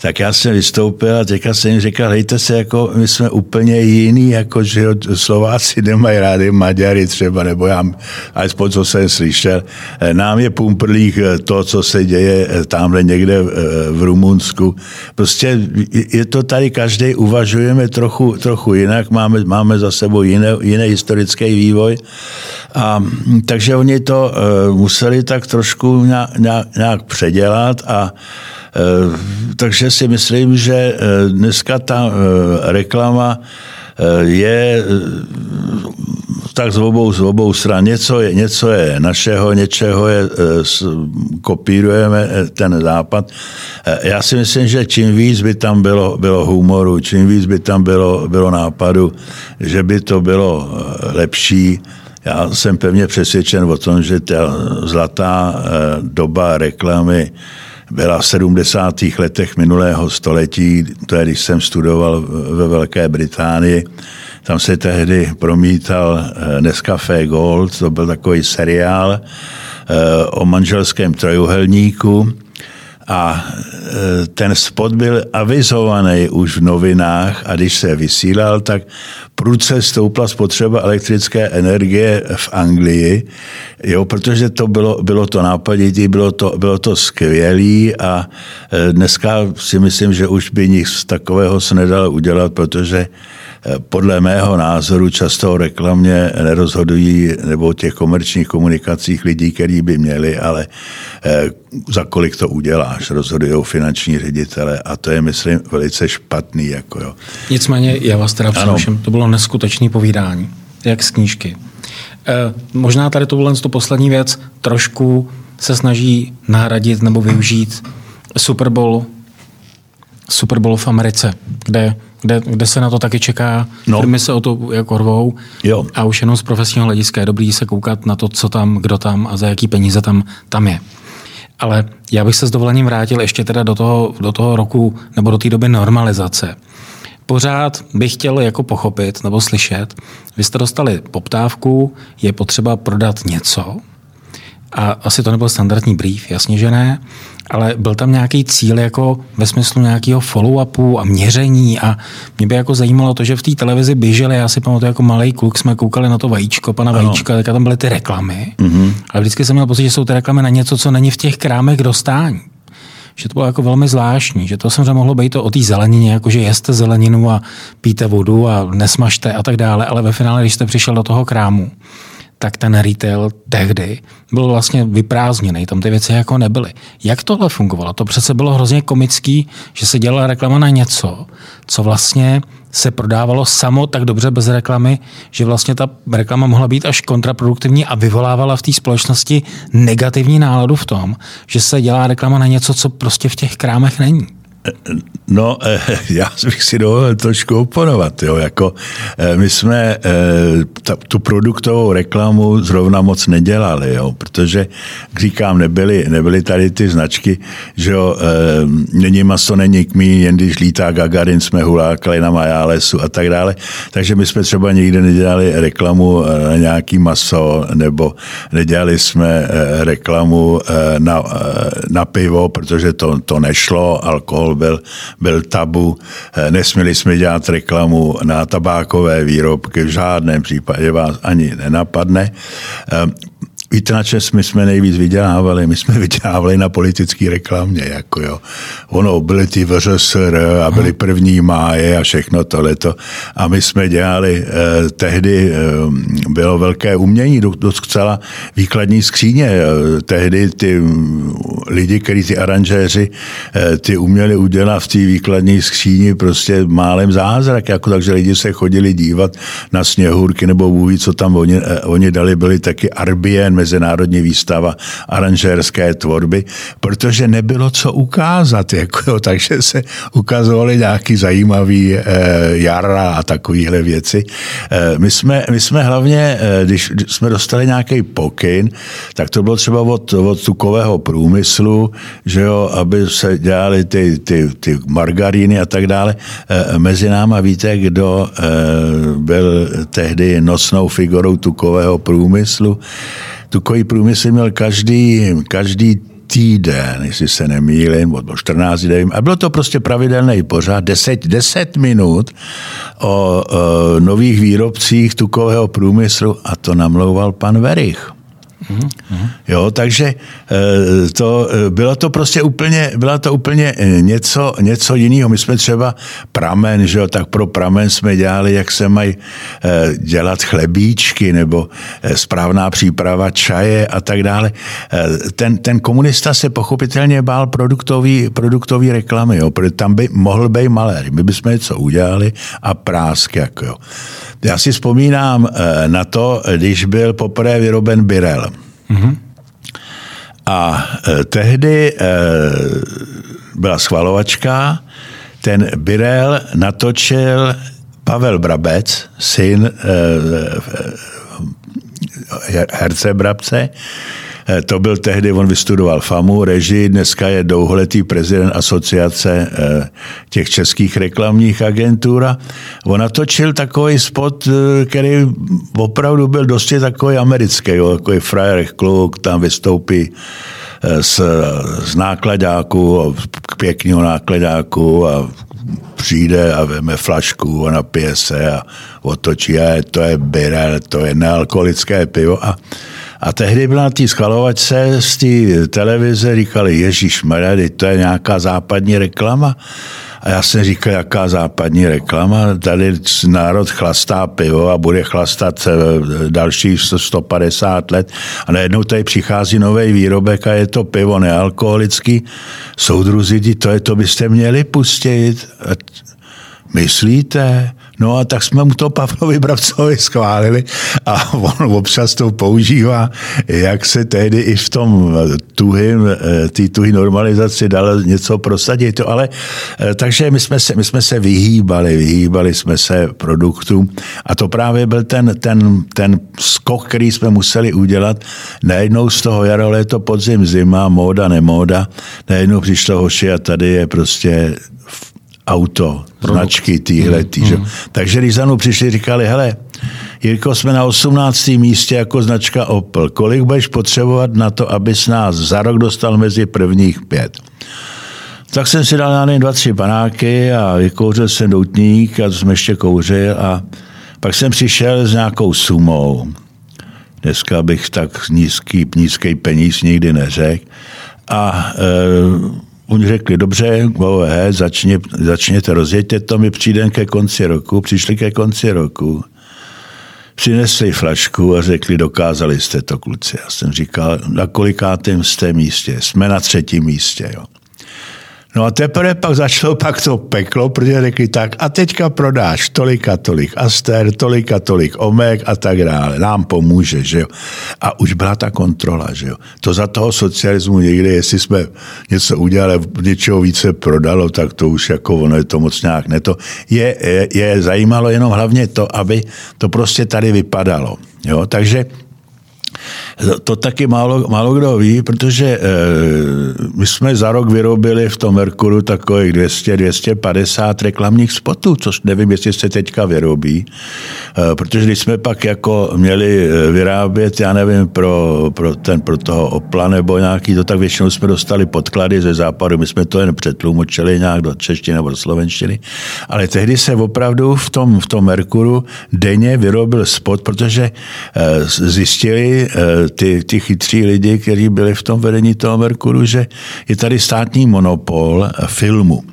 Speaker 2: tak já jsem vystoupil a teďka jsem jim říkal, hejte se, jako my jsme úplně jiný, jako že Slováci nemají rádi Maďary třeba, nebo já, alespoň co jsem slyšel, eh, nám je pumprlík eh, to, co se děje eh, tamhle někde v Rumunsku. Prostě je to tady, každý uvažujeme trochu, trochu jinak, máme, máme za sebou jiný, jiný historický vývoj. A, takže oni to museli tak trošku nějak, nějak, předělat a takže si myslím, že eh, dneska ta eh, reklama je tak z obou, z obou stran. Něco je, něco je našeho, něčeho je, kopírujeme ten západ. Já si myslím, že čím víc by tam bylo, bylo humoru, čím víc by tam bylo, bylo nápadu, že by to bylo lepší, já jsem pevně přesvědčen o tom, že ta zlatá eh, doba reklamy byla v 70. letech minulého století, to je, když jsem studoval ve Velké Británii. Tam se tehdy promítal eh, Nescafé Gold, to byl takový seriál eh, o manželském trojuhelníku a e, ten spot byl avizovaný už v novinách a když se vysílal, tak prudce stoupla spotřeba elektrické energie v Anglii, jo, protože to bylo, bylo to nápaditý, bylo to, bylo to skvělý a e, dneska si myslím, že už by nic takového se nedalo udělat, protože podle mého názoru často o reklamě nerozhodují nebo o těch komerčních komunikacích lidí, který by měli, ale eh, za kolik to uděláš, rozhodují finanční ředitele a to je, myslím, velice špatný. Jako jo.
Speaker 1: Nicméně já vás teda přeruším, to bylo neskutečné povídání, jak z knížky. E, možná tady to to poslední věc trošku se snaží nahradit nebo využít Super Bowl, Super Bowl v Americe, kde kde, kde se na to taky čeká, no. firmy se o to jako rvou jo. a už jenom z profesního hlediska je dobrý se koukat na to, co tam, kdo tam a za jaký peníze tam, tam je. Ale já bych se s dovolením vrátil ještě teda do toho, do toho roku nebo do té doby normalizace. Pořád bych chtěl jako pochopit nebo slyšet, vy jste dostali poptávku, je potřeba prodat něco, a asi to nebyl standardní brief, jasně, že ne, ale byl tam nějaký cíl jako ve smyslu nějakého follow-upu a měření a mě by jako zajímalo to, že v té televizi běžely, já si pamatuju jako malý kluk, jsme koukali na to vajíčko, pana ano. vajíčka, tak tam byly ty reklamy, mm-hmm. ale vždycky jsem měl pocit, že jsou ty reklamy na něco, co není v těch krámech dostání že to bylo jako velmi zvláštní, že to samozřejmě mohlo být to o té zelenině, jako že jeste zeleninu a píte vodu a nesmažte a tak dále, ale ve finále, když jste přišel do toho krámu, tak ten retail tehdy byl vlastně vyprázdněný, tam ty věci jako nebyly. Jak tohle fungovalo? To přece bylo hrozně komický, že se dělala reklama na něco, co vlastně se prodávalo samo tak dobře bez reklamy, že vlastně ta reklama mohla být až kontraproduktivní a vyvolávala v té společnosti negativní náladu v tom, že se dělá reklama na něco, co prostě v těch krámech není.
Speaker 2: No, eh, já bych si dovolil trošku oponovat. Jo. Jako, eh, my jsme eh, tu produktovou reklamu zrovna moc nedělali, jo, protože, říkám, nebyly, nebyly tady ty značky, že jo, není maso, není kmín, jen když lítá Gagarin, jsme hulákali na Majálesu a tak dále. Takže my jsme třeba nikdy nedělali reklamu na nějaký maso, nebo nedělali jsme reklamu na, na pivo, protože to, to nešlo, alkohol byl, byl tabu. Eh, nesměli jsme dělat reklamu na tabákové výrobky, v žádném případě vás ani nenapadne. Víte, na čem my jsme nejvíc vydělávali? My jsme vydělávali na politické reklamě. Jako jo. Ono byly ty VŘSR a byly první máje a všechno tohleto. A my jsme dělali, eh, tehdy eh, bylo velké umění, dost celá výkladní skříně. Eh, tehdy ty lidi, kteří ty aranžéři, eh, ty uměli udělat v té výkladní skříni prostě málem zázrak. Jako, takže lidi se chodili dívat na sněhurky nebo vůví, co tam oni, eh, oni dali, byly taky Arbien, mezinárodní výstava aranžérské tvorby, protože nebylo co ukázat, jako, takže se ukazovaly nějaký zajímavý eh, jara a takovéhle věci. Eh, my, jsme, my jsme hlavně, eh, když jsme dostali nějaký pokyn, tak to bylo třeba od, od tukového průmyslu, že jo, aby se dělali ty, ty, ty margaríny a tak dále. Eh, mezi náma víte, kdo eh, byl tehdy nosnou figurou tukového průmyslu? Tukový průmysl měl každý, každý týden, jestli se nemýlím, nebo 14 dní, a bylo to prostě pravidelný pořád, 10, 10 minut o, o nových výrobcích tukového průmyslu a to namlouval pan Verich. Mm-hmm. Jo, takže eh, to, eh, bylo to prostě úplně, byla to úplně eh, něco, něco jiného. My jsme třeba pramen, že jo, tak pro pramen jsme dělali, jak se mají dělat chlebíčky nebo správná příprava čaje a tak dále. Ten, ten komunista se pochopitelně bál produktový, produktový reklamy, jo, protože tam by mohl být malér. My bychom něco udělali a prásk, jako jo. Já si vzpomínám na to, když byl poprvé vyroben Birel. Mm-hmm. A e, tehdy e, byla schvalovačka, ten Birel natočil Pavel Brabec, syn e, herce Brabce, to byl tehdy, on vystudoval FAMu, režii, dneska je dlouholetý prezident asociace eh, těch českých reklamních agentur. On natočil takový spot, eh, který opravdu byl dosti takový americký, jo, takový frajer kluk, tam vystoupí z, z nákladáku, k pěkného nákladáku a přijde a veme flašku a napije se a otočí a to je birel, to je nealkoholické pivo a a tehdy byla na té schvalovačce z té televize, říkali, Ježíš Maria, to je nějaká západní reklama. A já jsem říkal, jaká západní reklama, tady národ chlastá pivo a bude chlastat eh, dalších 150 let a najednou tady přichází nový výrobek a je to pivo nealkoholický. Soudruzi, to je, to byste měli pustit. Myslíte? No a tak jsme mu to Pavlovi Bravcovi schválili a on občas to používá, jak se tehdy i v tom tuhým, té tuhý normalizaci dalo něco prosadit. Ale eh, takže my jsme se, my jsme se vyhýbali, vyhýbali jsme se produktům a to právě byl ten, ten, ten skok, který jsme museli udělat. Najednou z toho jaro, léto, podzim, zima, móda, nemóda, najednou přišlo hoši a tady je prostě auto, značky týhle. Tý, mm, mm. Takže když za mnou přišli, říkali, hele, Jirko, jsme na 18. místě jako značka Opel. Kolik budeš potřebovat na to, abys nás za rok dostal mezi prvních pět? Tak jsem si dal na něj dva, tři panáky a vykouřil jsem doutník a to jsem ještě kouřil a pak jsem přišel s nějakou sumou. Dneska bych tak nízký, nízký peníz nikdy neřekl. A e, Oni řekli, dobře, ahead, začně, začněte, rozjeďte to, my přijdeme ke konci roku. Přišli ke konci roku, přinesli flašku a řekli, dokázali jste to, kluci. Já jsem říkal, na kolikátém jste místě? Jsme na třetím místě. Jo. No a teprve pak začalo pak to peklo, protože řekli tak, a teďka prodáš tolik a tolik Aster, tolik a tolik Omek a tak dále. Nám pomůže, že jo. A už byla ta kontrola, že jo. To za toho socialismu někdy, jestli jsme něco udělali, něčeho více prodalo, tak to už jako ono je to moc nějak ne to. Je, je, je zajímalo jenom hlavně to, aby to prostě tady vypadalo. Jo, takže to taky málo, málo kdo ví, protože e, my jsme za rok vyrobili v tom Merkuru takových 200-250 reklamních spotů, což nevím, jestli se teďka vyrobí, e, protože když jsme pak jako měli eh, vyrábět, já nevím, pro, pro, ten, pro toho Opla nebo nějaký, to tak většinou jsme dostali podklady ze západu, my jsme to jen přetlumočili nějak do češtiny nebo do slovenštiny, ale tehdy se opravdu v tom, v tom Merkuru denně vyrobil spot, protože zjistili, ty, ty chytří lidi, kteří byli v tom vedení toho Merkuru, že je tady státní monopol filmu.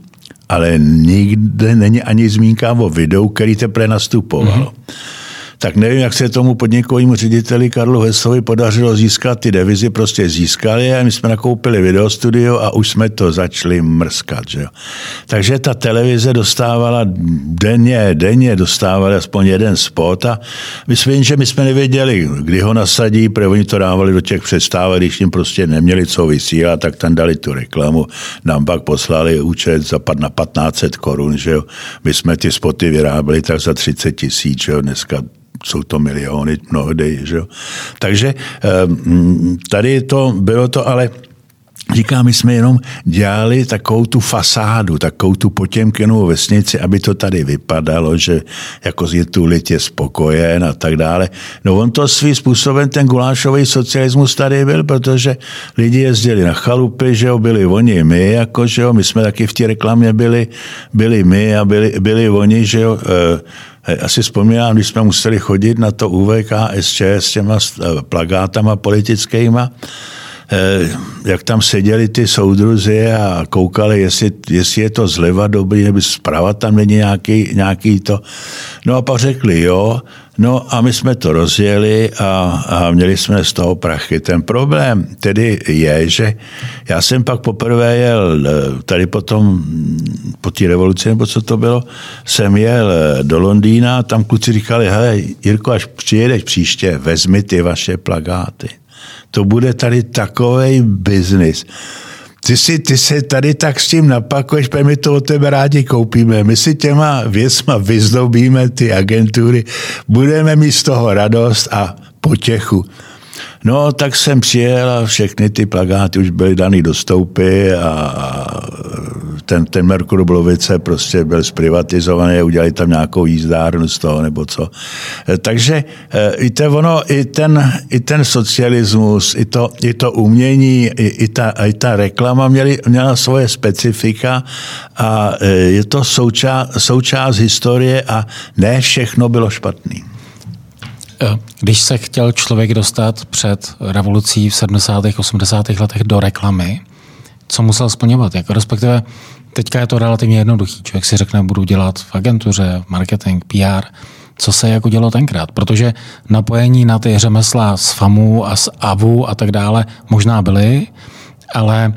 Speaker 2: Ale nikde není ani zmínka o videu, který teprve nastupovalo. Mm-hmm tak nevím, jak se tomu podnikovému řediteli Karlu Hesovi podařilo získat ty devizy, prostě získali a my jsme nakoupili videostudio a už jsme to začali mrskat. Že jo. Takže ta televize dostávala denně, denně dostávali aspoň jeden spot a my jsme že my jsme nevěděli, kdy ho nasadí, protože oni to dávali do těch představ, když jim prostě neměli co vysílat, tak tam dali tu reklamu, nám pak poslali účet za na 1500 korun, že jo. My jsme ty spoty vyráběli tak za 30 tisíc, že jo, dneska jsou to miliony mnohdy. Že jo? Takže ehm, tady to bylo to, ale Říká, my jsme jenom dělali takovou tu fasádu, takovou tu potěmkinovou vesnici, aby to tady vypadalo, že jako je tu lid je spokojen a tak dále. No on to svým způsobem, ten gulášový socialismus tady byl, protože lidi jezdili na chalupy, že jo, byli oni my, jako, že jo, my jsme taky v té reklamě byli, byli my a byli, byli oni, že jo, e, asi vzpomínám, když jsme museli chodit na to UVKSČ s těma plagátama politickýma, Eh, jak tam seděli ty soudruzi a koukali, jestli, jestli je to zleva dobrý, nebo zprava tam není nějaký, nějaký to. No a pak řekli jo, no a my jsme to rozjeli a, a měli jsme z toho prachy. Ten problém tedy je, že já jsem pak poprvé jel eh, tady potom, po té revoluci, nebo co to bylo, jsem jel eh, do Londýna, tam kluci říkali, hele, Jirko, až přijedeš příště, vezmi ty vaše plagáty to bude tady takový biznis. Ty si, ty se tady tak s tím napakuješ, my to od tebe rádi koupíme. My si těma věcma vyzdobíme ty agentury, budeme mít z toho radost a potěchu. No, tak jsem přijel a všechny ty plagáty už byly daný do stoupy a ten, ten Merkur Blovice prostě byl zprivatizovaný, udělali tam nějakou jízdárnu z toho nebo co. Eh, takže i, eh, to ono, i, ten, i ten socialismus, i to, i to umění, i, i, ta, i ta reklama měly, měla svoje specifika a eh, je to součást, součást historie a ne všechno bylo špatný.
Speaker 1: Když se chtěl člověk dostat před revolucí v 70. 80. letech do reklamy, co musel splňovat? Jako respektive teďka je to relativně jednoduchý. Člověk si řekne, budu dělat v agentuře, marketing, PR, co se jako dělo tenkrát. Protože napojení na ty řemesla z FAMu a z AVu a tak dále možná byly, ale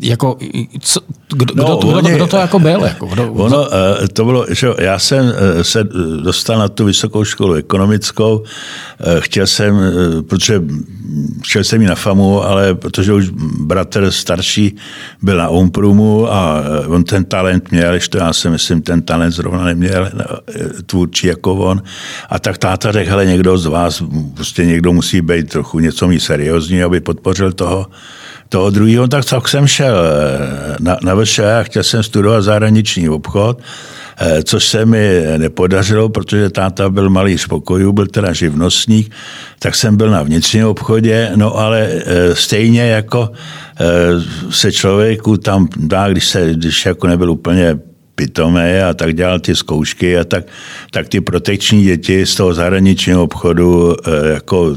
Speaker 1: jako, co, kdo, no, kdo, to, oni, kdo, to jako byl? Jako, kdo,
Speaker 2: ono, eh, to bylo, že já jsem eh, se dostal na tu vysokou školu ekonomickou, eh, chtěl jsem, protože chtěl jsem jít na FAMu, ale protože už bratr starší byl na Umprumu a on ten talent měl, ještě já si myslím, ten talent zrovna neměl tvůrčí jako on. A tak táta řekl, hele, někdo z vás, prostě někdo musí být trochu něco mít seriózní, aby podpořil toho, toho druhého, tak, tak jsem šel eh, na, na VŠ a chtěl jsem studovat zahraniční obchod, eh, což se mi nepodařilo, protože táta byl malý z pokojů, byl teda živnostník, tak jsem byl na vnitřním obchodě, no ale eh, stejně jako se člověku tam dá, když, se, když jako nebyl úplně pitomé a tak dělal ty zkoušky a tak, tak ty protekční děti z toho zahraničního obchodu eh, jako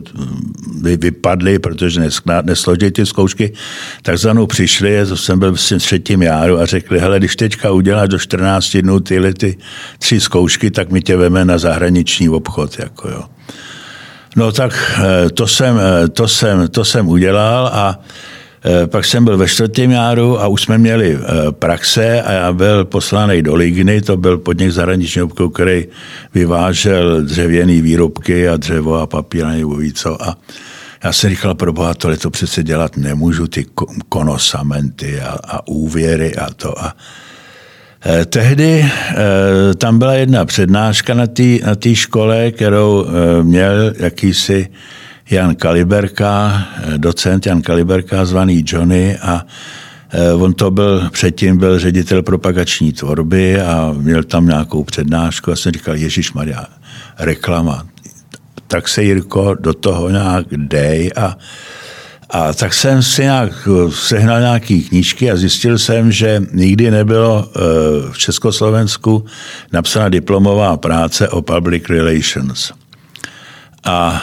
Speaker 2: by vypadly, protože nesložili ty zkoušky, tak za mnou přišli, to jsem byl v třetím járu a řekli, hele, když teďka uděláš do 14 dnů tyhle ty tři zkoušky, tak mi tě veme na zahraniční obchod. Jako jo. No tak eh, to jsem, eh, to jsem, to jsem udělal a pak jsem byl ve čtvrtém járu a už jsme měli eh, praxe a já byl poslaný do Ligny, to byl podnik zahraničního obchodu, který vyvážel dřevěné výrobky a dřevo a papír a nebo co. A já jsem říkal, pro boha, tohle to přece dělat nemůžu, ty konosamenty a, a úvěry a to. A eh, Tehdy eh, tam byla jedna přednáška na té na škole, kterou eh, měl jakýsi Jan Kaliberka, docent Jan Kaliberka, zvaný Johnny a eh, On to byl, předtím byl ředitel propagační tvorby a měl tam nějakou přednášku a jsem říkal, Ježíš Maria, reklama. Tak se Jirko do toho nějak dej a, a tak jsem si nějak sehnal nějaký knížky a zjistil jsem, že nikdy nebylo eh, v Československu napsána diplomová práce o public relations. A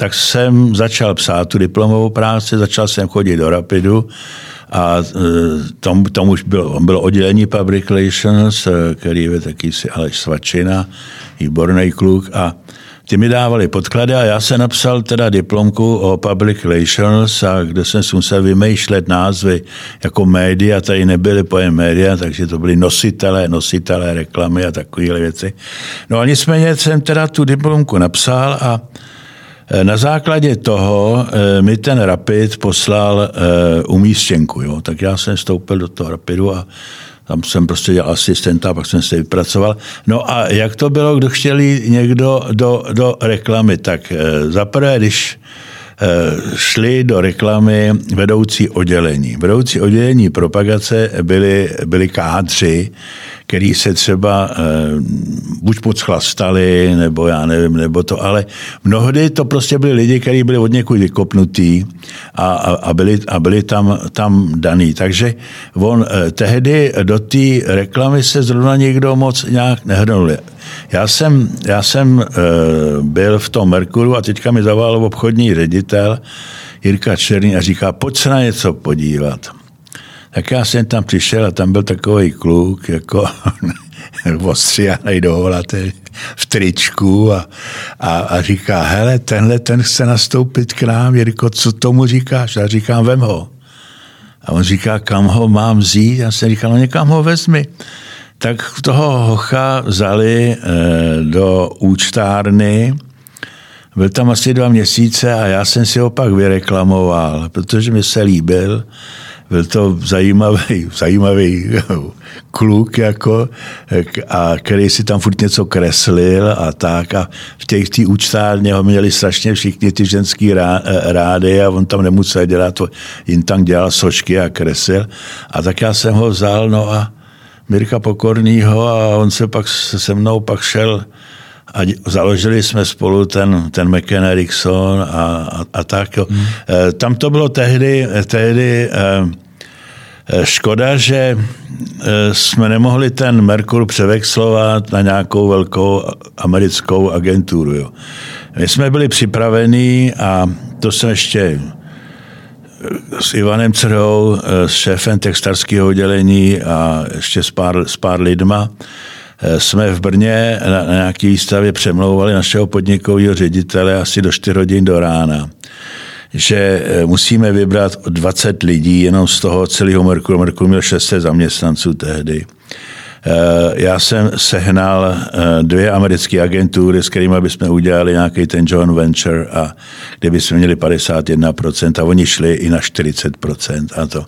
Speaker 2: tak jsem začal psát tu diplomovou práci, začal jsem chodit do Rapidu a e, tom, tom už bylo, bylo oddělení Public Relations, e, který je taky si Aleš Svačina, výborný kluk a ty mi dávali podklady a já jsem napsal teda diplomku o public relations, a kde jsem si musel vymýšlet názvy jako média, tady nebyly pojem média, takže to byly nositelé, nositelé reklamy a takovéhle věci. No a nicméně jsem teda tu diplomku napsal a na základě toho eh, mi ten Rapid poslal eh, umístěnku. Jo? Tak já jsem vstoupil do toho Rapidu a tam jsem prostě dělal asistenta, pak jsem se vypracoval. No a jak to bylo, kdo chtěli někdo do, do reklamy, tak zaprvé, když šli do reklamy vedoucí oddělení. Vedoucí oddělení propagace byli, byli kádři, který se třeba eh, buď moc chlastali, nebo já nevím, nebo to, ale mnohdy to prostě byli lidi, kteří byli od někud vykopnutí a, a, a byli, a byli tam, tam daný. Takže on eh, tehdy do té reklamy se zrovna nikdo moc nějak nehrnul. Já jsem, já jsem eh, byl v tom Merkuru a teďka mi zavolal obchodní ředitel Jirka Černý a říká, pojď se na něco podívat. Tak já jsem tam přišel a tam byl takový kluk, jako ostříhanej doholatý v tričku a, a, a, říká, hele, tenhle ten chce nastoupit k nám, Jirko, co tomu říkáš? Já říkám, vem ho. A on říká, kam ho mám vzít? Já jsem říkal, no někam ho vezmi. Tak toho hocha vzali e, do účtárny, byl tam asi dva měsíce a já jsem si ho pak vyreklamoval, protože mi se líbil byl to zajímavý, zajímavý kluk, jako, a který si tam furt něco kreslil a tak. A v těch tý účtárně ho měli strašně všichni ty ženský rády a on tam nemusel dělat, to, jen tam dělal sošky a kresil. A tak já jsem ho vzal, no a Mirka Pokornýho a on se pak se mnou pak šel a založili jsme spolu ten, ten McKen Erickson a, a, a tak. Hmm. Tam to bylo tehdy, tehdy eh, eh, škoda, že jsme nemohli ten Merkur převexlovat na nějakou velkou americkou agenturu. Jo. My jsme byli připravení a to jsem ještě s Ivanem Crhou, s šéfem textarského oddělení a ještě s pár, s pár lidma, Eh, jsme v Brně na, na nějaké výstavě přemlouvali našeho podnikového ředitele asi do 4 hodin do rána že eh, musíme vybrat 20 lidí jenom z toho celého Merkuru. Merkur měl 600 zaměstnanců tehdy. Eh, já jsem sehnal dvě americké agentury, s kterými bychom udělali nějaký ten joint venture a kde bychom měli 51% a oni šli i na 40% a to.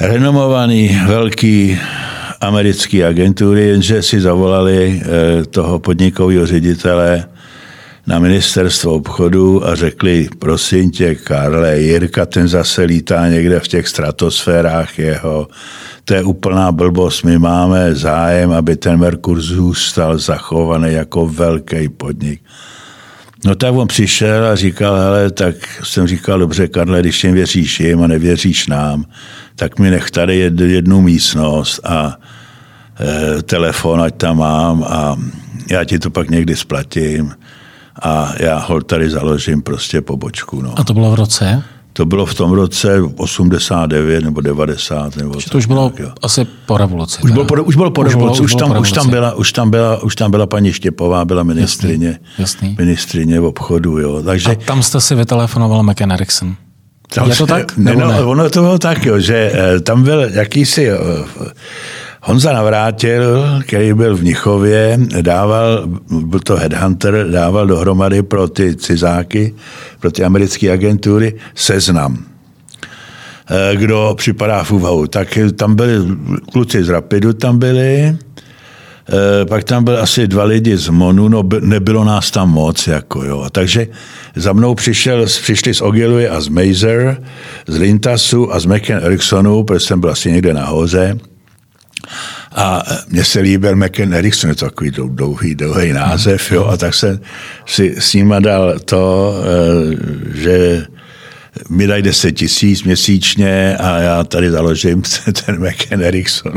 Speaker 2: Renomovaný, velký americké agentury, jenže si zavolali eh, toho podnikového ředitele na ministerstvo obchodu a řekli, prosím tě, Karle, Jirka ten zase lítá někde v těch stratosférách jeho, to je úplná blbost, my máme zájem, aby ten Merkur zůstal zachovaný jako velký podnik. No tak on přišel a říkal, hele, tak jsem říkal, dobře, Karle, když jim věříš jim a nevěříš nám, tak mi nech tady jednu místnost. A telefon, ať tam mám a já ti to pak někdy splatím a já hol tady založím prostě pobočku. No.
Speaker 1: A to bylo v roce?
Speaker 2: To bylo v tom roce 89 nebo 90. Nebo
Speaker 1: to už bylo tak, asi po revoluci.
Speaker 2: Už bylo po, už bylo po už revoluci, bylo, už, tam, už, tam byla, už, tam byla, už tam byla paní Štěpová, byla ministrině, jasný,
Speaker 1: jasný.
Speaker 2: ministrině v obchodu. Jo. Takže,
Speaker 1: A tam jste si vytelefonoval McKen Erickson. Tam je to tak?
Speaker 2: Ne, no, ne? Ono to bylo tak, jo, že eh, tam byl jakýsi eh, Honza Navrátil, který byl v Nichově, dával, byl to headhunter, dával dohromady pro ty cizáky, pro ty americké agentury seznam eh, kdo připadá v úvahu. Tak tam byli kluci z Rapidu, tam byli, Eh, pak tam byl asi dva lidi z Monu, no nebylo nás tam moc, jako jo. Takže za mnou přišel, přišli z Ogilvy a z Mazer, z Lintasu a z McKen Ericssonu, protože jsem byl asi někde nahoře. A mně se líbil McKen Erickson, je to takový dlouhý, dlouhý název, jo, a tak jsem si s nima dal to, eh, že mi dají 10 tisíc měsíčně a já tady založím ten McKen Erickson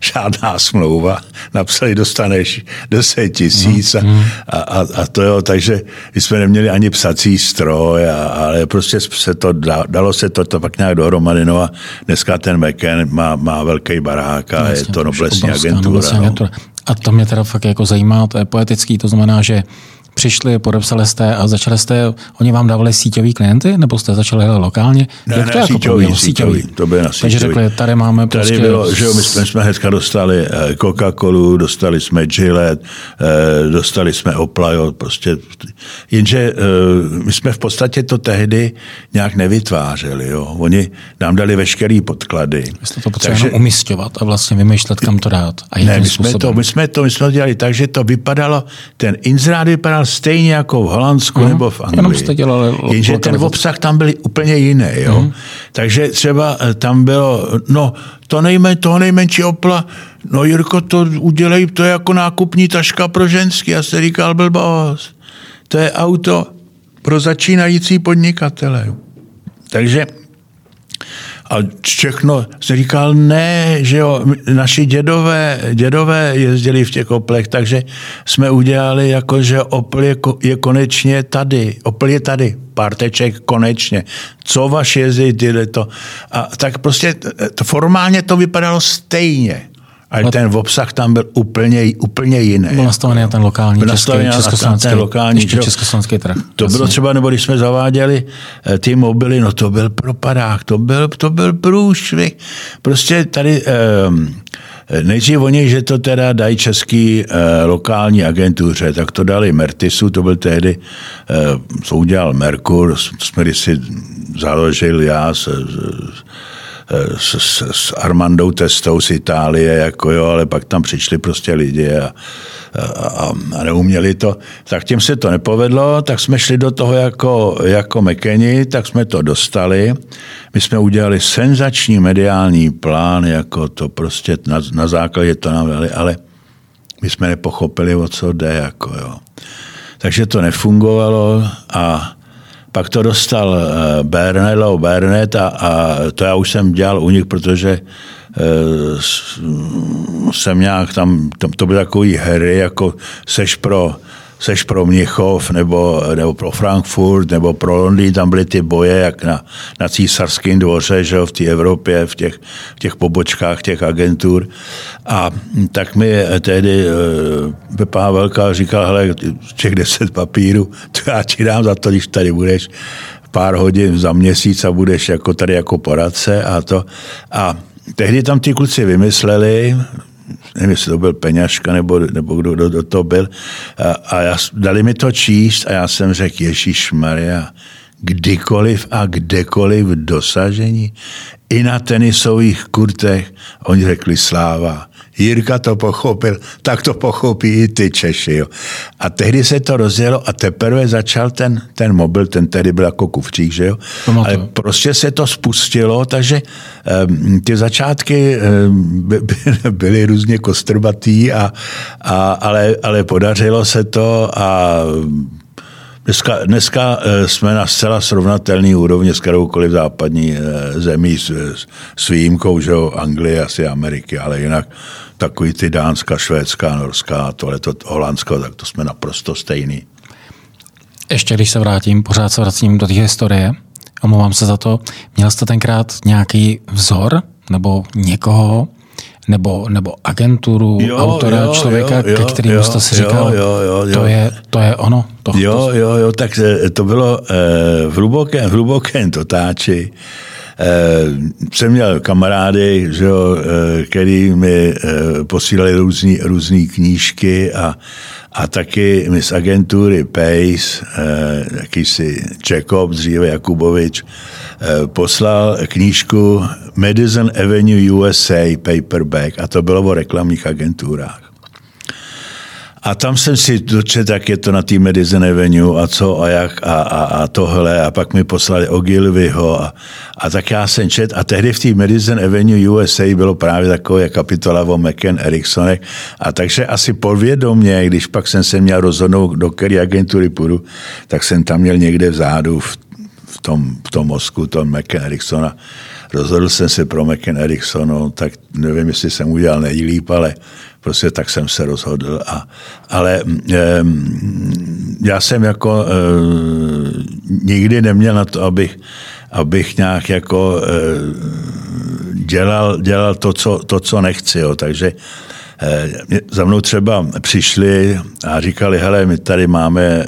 Speaker 2: žádná smlouva, napsali, dostaneš 10 tisíc a, mm. a, a, a to jo, takže my jsme neměli ani psací stroj, a, ale prostě se to, dalo se to, to pak nějak dohromady, no a dneska ten McKen má, má velký barák a Jasně, je to noblesní agentura. Noblesní no. agentura.
Speaker 1: A to mě teda fakt jako zajímá, to je poetický, to znamená, že přišli, podepsali jste a začali jste, oni vám dávali síťový klienty, nebo jste začali hledat lokálně?
Speaker 2: Ne, Jak ne, to jako síťový, jako síťový, síťový, to bylo na síťový.
Speaker 1: Takže řekli, tady máme
Speaker 2: tady prostě... bylo, že jo, my jsme, jsme hnedka dostali eh, Coca-Colu, dostali jsme Gillette, eh, dostali jsme Opla, jo, prostě. Jenže eh, my jsme v podstatě to tehdy nějak nevytvářeli, jo. Oni nám dali veškerý podklady.
Speaker 1: Vy jste to potřebovali Takže... umistovat a vlastně vymýšlet, kam to dát. A
Speaker 2: ne, my jsme, to, my jsme to, my jsme to dělali tak, že to vypadalo, ten inzerát vypadal stejně jako v Holandsku uh-huh. nebo v Anglii. Jenom
Speaker 1: jste dělali
Speaker 2: Jenže ten obsah tam byl úplně jiný. Jo? Uh-huh. Takže třeba eh, tam bylo, no to, nejmen, toho nejmenší opla no Jirko, to udělej, to je jako nákupní taška pro ženský. Já jsem říkal, blbost. To je auto pro začínající podnikatele. Takže a všechno, jsem říkal, ne, že jo, naši dědové, dědové jezdili v těch oplech, takže jsme udělali jako, že Opel je, je konečně tady, Opel je tady, párteček konečně. Co vaš jezdí, tyhle to. A tak prostě to, formálně to vypadalo stejně. Ale no, ten obsah tam byl úplně, úplně jiný.
Speaker 1: Byl nastavený na ten lokální byl český, československý, ten lokální, ještě československý trh.
Speaker 2: To jasně. bylo třeba, nebo když jsme zaváděli eh, ty mobily, no to byl propadák, to byl, to byl průšvih. Prostě tady um, Nejdřív oni, že to teda dají český eh, lokální agentuře, tak to dali Mertisu, to byl tehdy, eh, co udělal Merkur, jsme si založil já s, s, s, s, s Armandou Testou z Itálie, jako jo, ale pak tam přišli prostě lidi a, a, a neuměli to. Tak těm se to nepovedlo, tak jsme šli do toho jako, jako mekeni, tak jsme to dostali. My jsme udělali senzační mediální plán, jako to prostě na, na základě to nám dali, ale my jsme nepochopili, o co jde, jako jo. Takže to nefungovalo a pak to dostal eh, Bernet, Leo Bernet a, a to já už jsem dělal u nich, protože uh, jsem nějak tam, to, to byly takové hry, jako seš pro seš pro Mnichov nebo, nebo pro Frankfurt nebo pro Londýn, tam byly ty boje jak na, na císařském dvoře, že jo, v té Evropě, v těch, v těch pobočkách těch agentur. A tak mi tehdy uh, Pepa Velká říkal, hele, těch deset papírů, to já ti dám za to, když tady budeš pár hodin za měsíc a budeš jako tady jako poradce a to. A tehdy tam ty kluci vymysleli, nevím, jestli to byl Peňažka nebo, nebo kdo, kdo, kdo to byl. A, a já, dali mi to číst a já jsem řekl, Ježíš Maria, kdykoliv a kdekoliv dosažení. I na tenisových kurtech oni řekli sláva. Jirka to pochopil, tak to pochopí i ty Češi. Jo. A tehdy se to rozjelo a teprve začal ten, ten mobil, ten tehdy byl jako kufřík, že jo. Ale prostě se to spustilo, takže um, ty začátky um, by, by, byly různě kostrbatý, a, a, ale, ale podařilo se to a Dneska, dneska eh, jsme na zcela srovnatelný úrovni s kteroukoliv západní eh, zemí s, s výjimkou, že jo, Anglie, asi Ameriky, ale jinak takový ty Dánska, Švédská, Norská, tohle to Holandsko, tak to jsme naprosto stejný.
Speaker 1: Ještě když se vrátím, pořád se vracím do té historie, omlouvám se za to, měl jste tenkrát nějaký vzor nebo někoho, nebo, nebo agenturu, jo, autora, jo, člověka, jo, ke kterému jste si říkal, jo, jo, jo, to, je, to je ono. To,
Speaker 2: jo, to... jo, jo, tak eh, to bylo eh, v hlubokém, v hlubokém totáči. Eh, jsem měl kamarády, že jo, eh, který mi eh, posílali různý, různý knížky a, a taky mi z agentury Pace, jakýsi Jacob, dříve Jakubovič, poslal knížku Madison Avenue USA paperback a to bylo o reklamních agenturách. A tam jsem si dočet, jak je to na té Madison Avenue a co a jak a, a, a tohle. A pak mi poslali Ogilvyho a, a tak já jsem čet. A tehdy v té Madison Avenue USA bylo právě takové kapitola o McCann Ericksonech. A takže asi podvědomě, když pak jsem se měl rozhodnout, do které agentury půjdu, tak jsem tam měl někde vzadu v, v tom, v tom mozku, tom McCann Ericksona. Rozhodl jsem se pro McCann Ericksonu, tak nevím, jestli jsem udělal nejlíp, ale prostě tak jsem se rozhodl. A, ale e, já jsem jako e, nikdy neměl na to, abych, abych nějak jako e, dělal, dělal to, co, to, co nechci. Jo. Takže e, za mnou třeba přišli a říkali, hele, my tady máme e,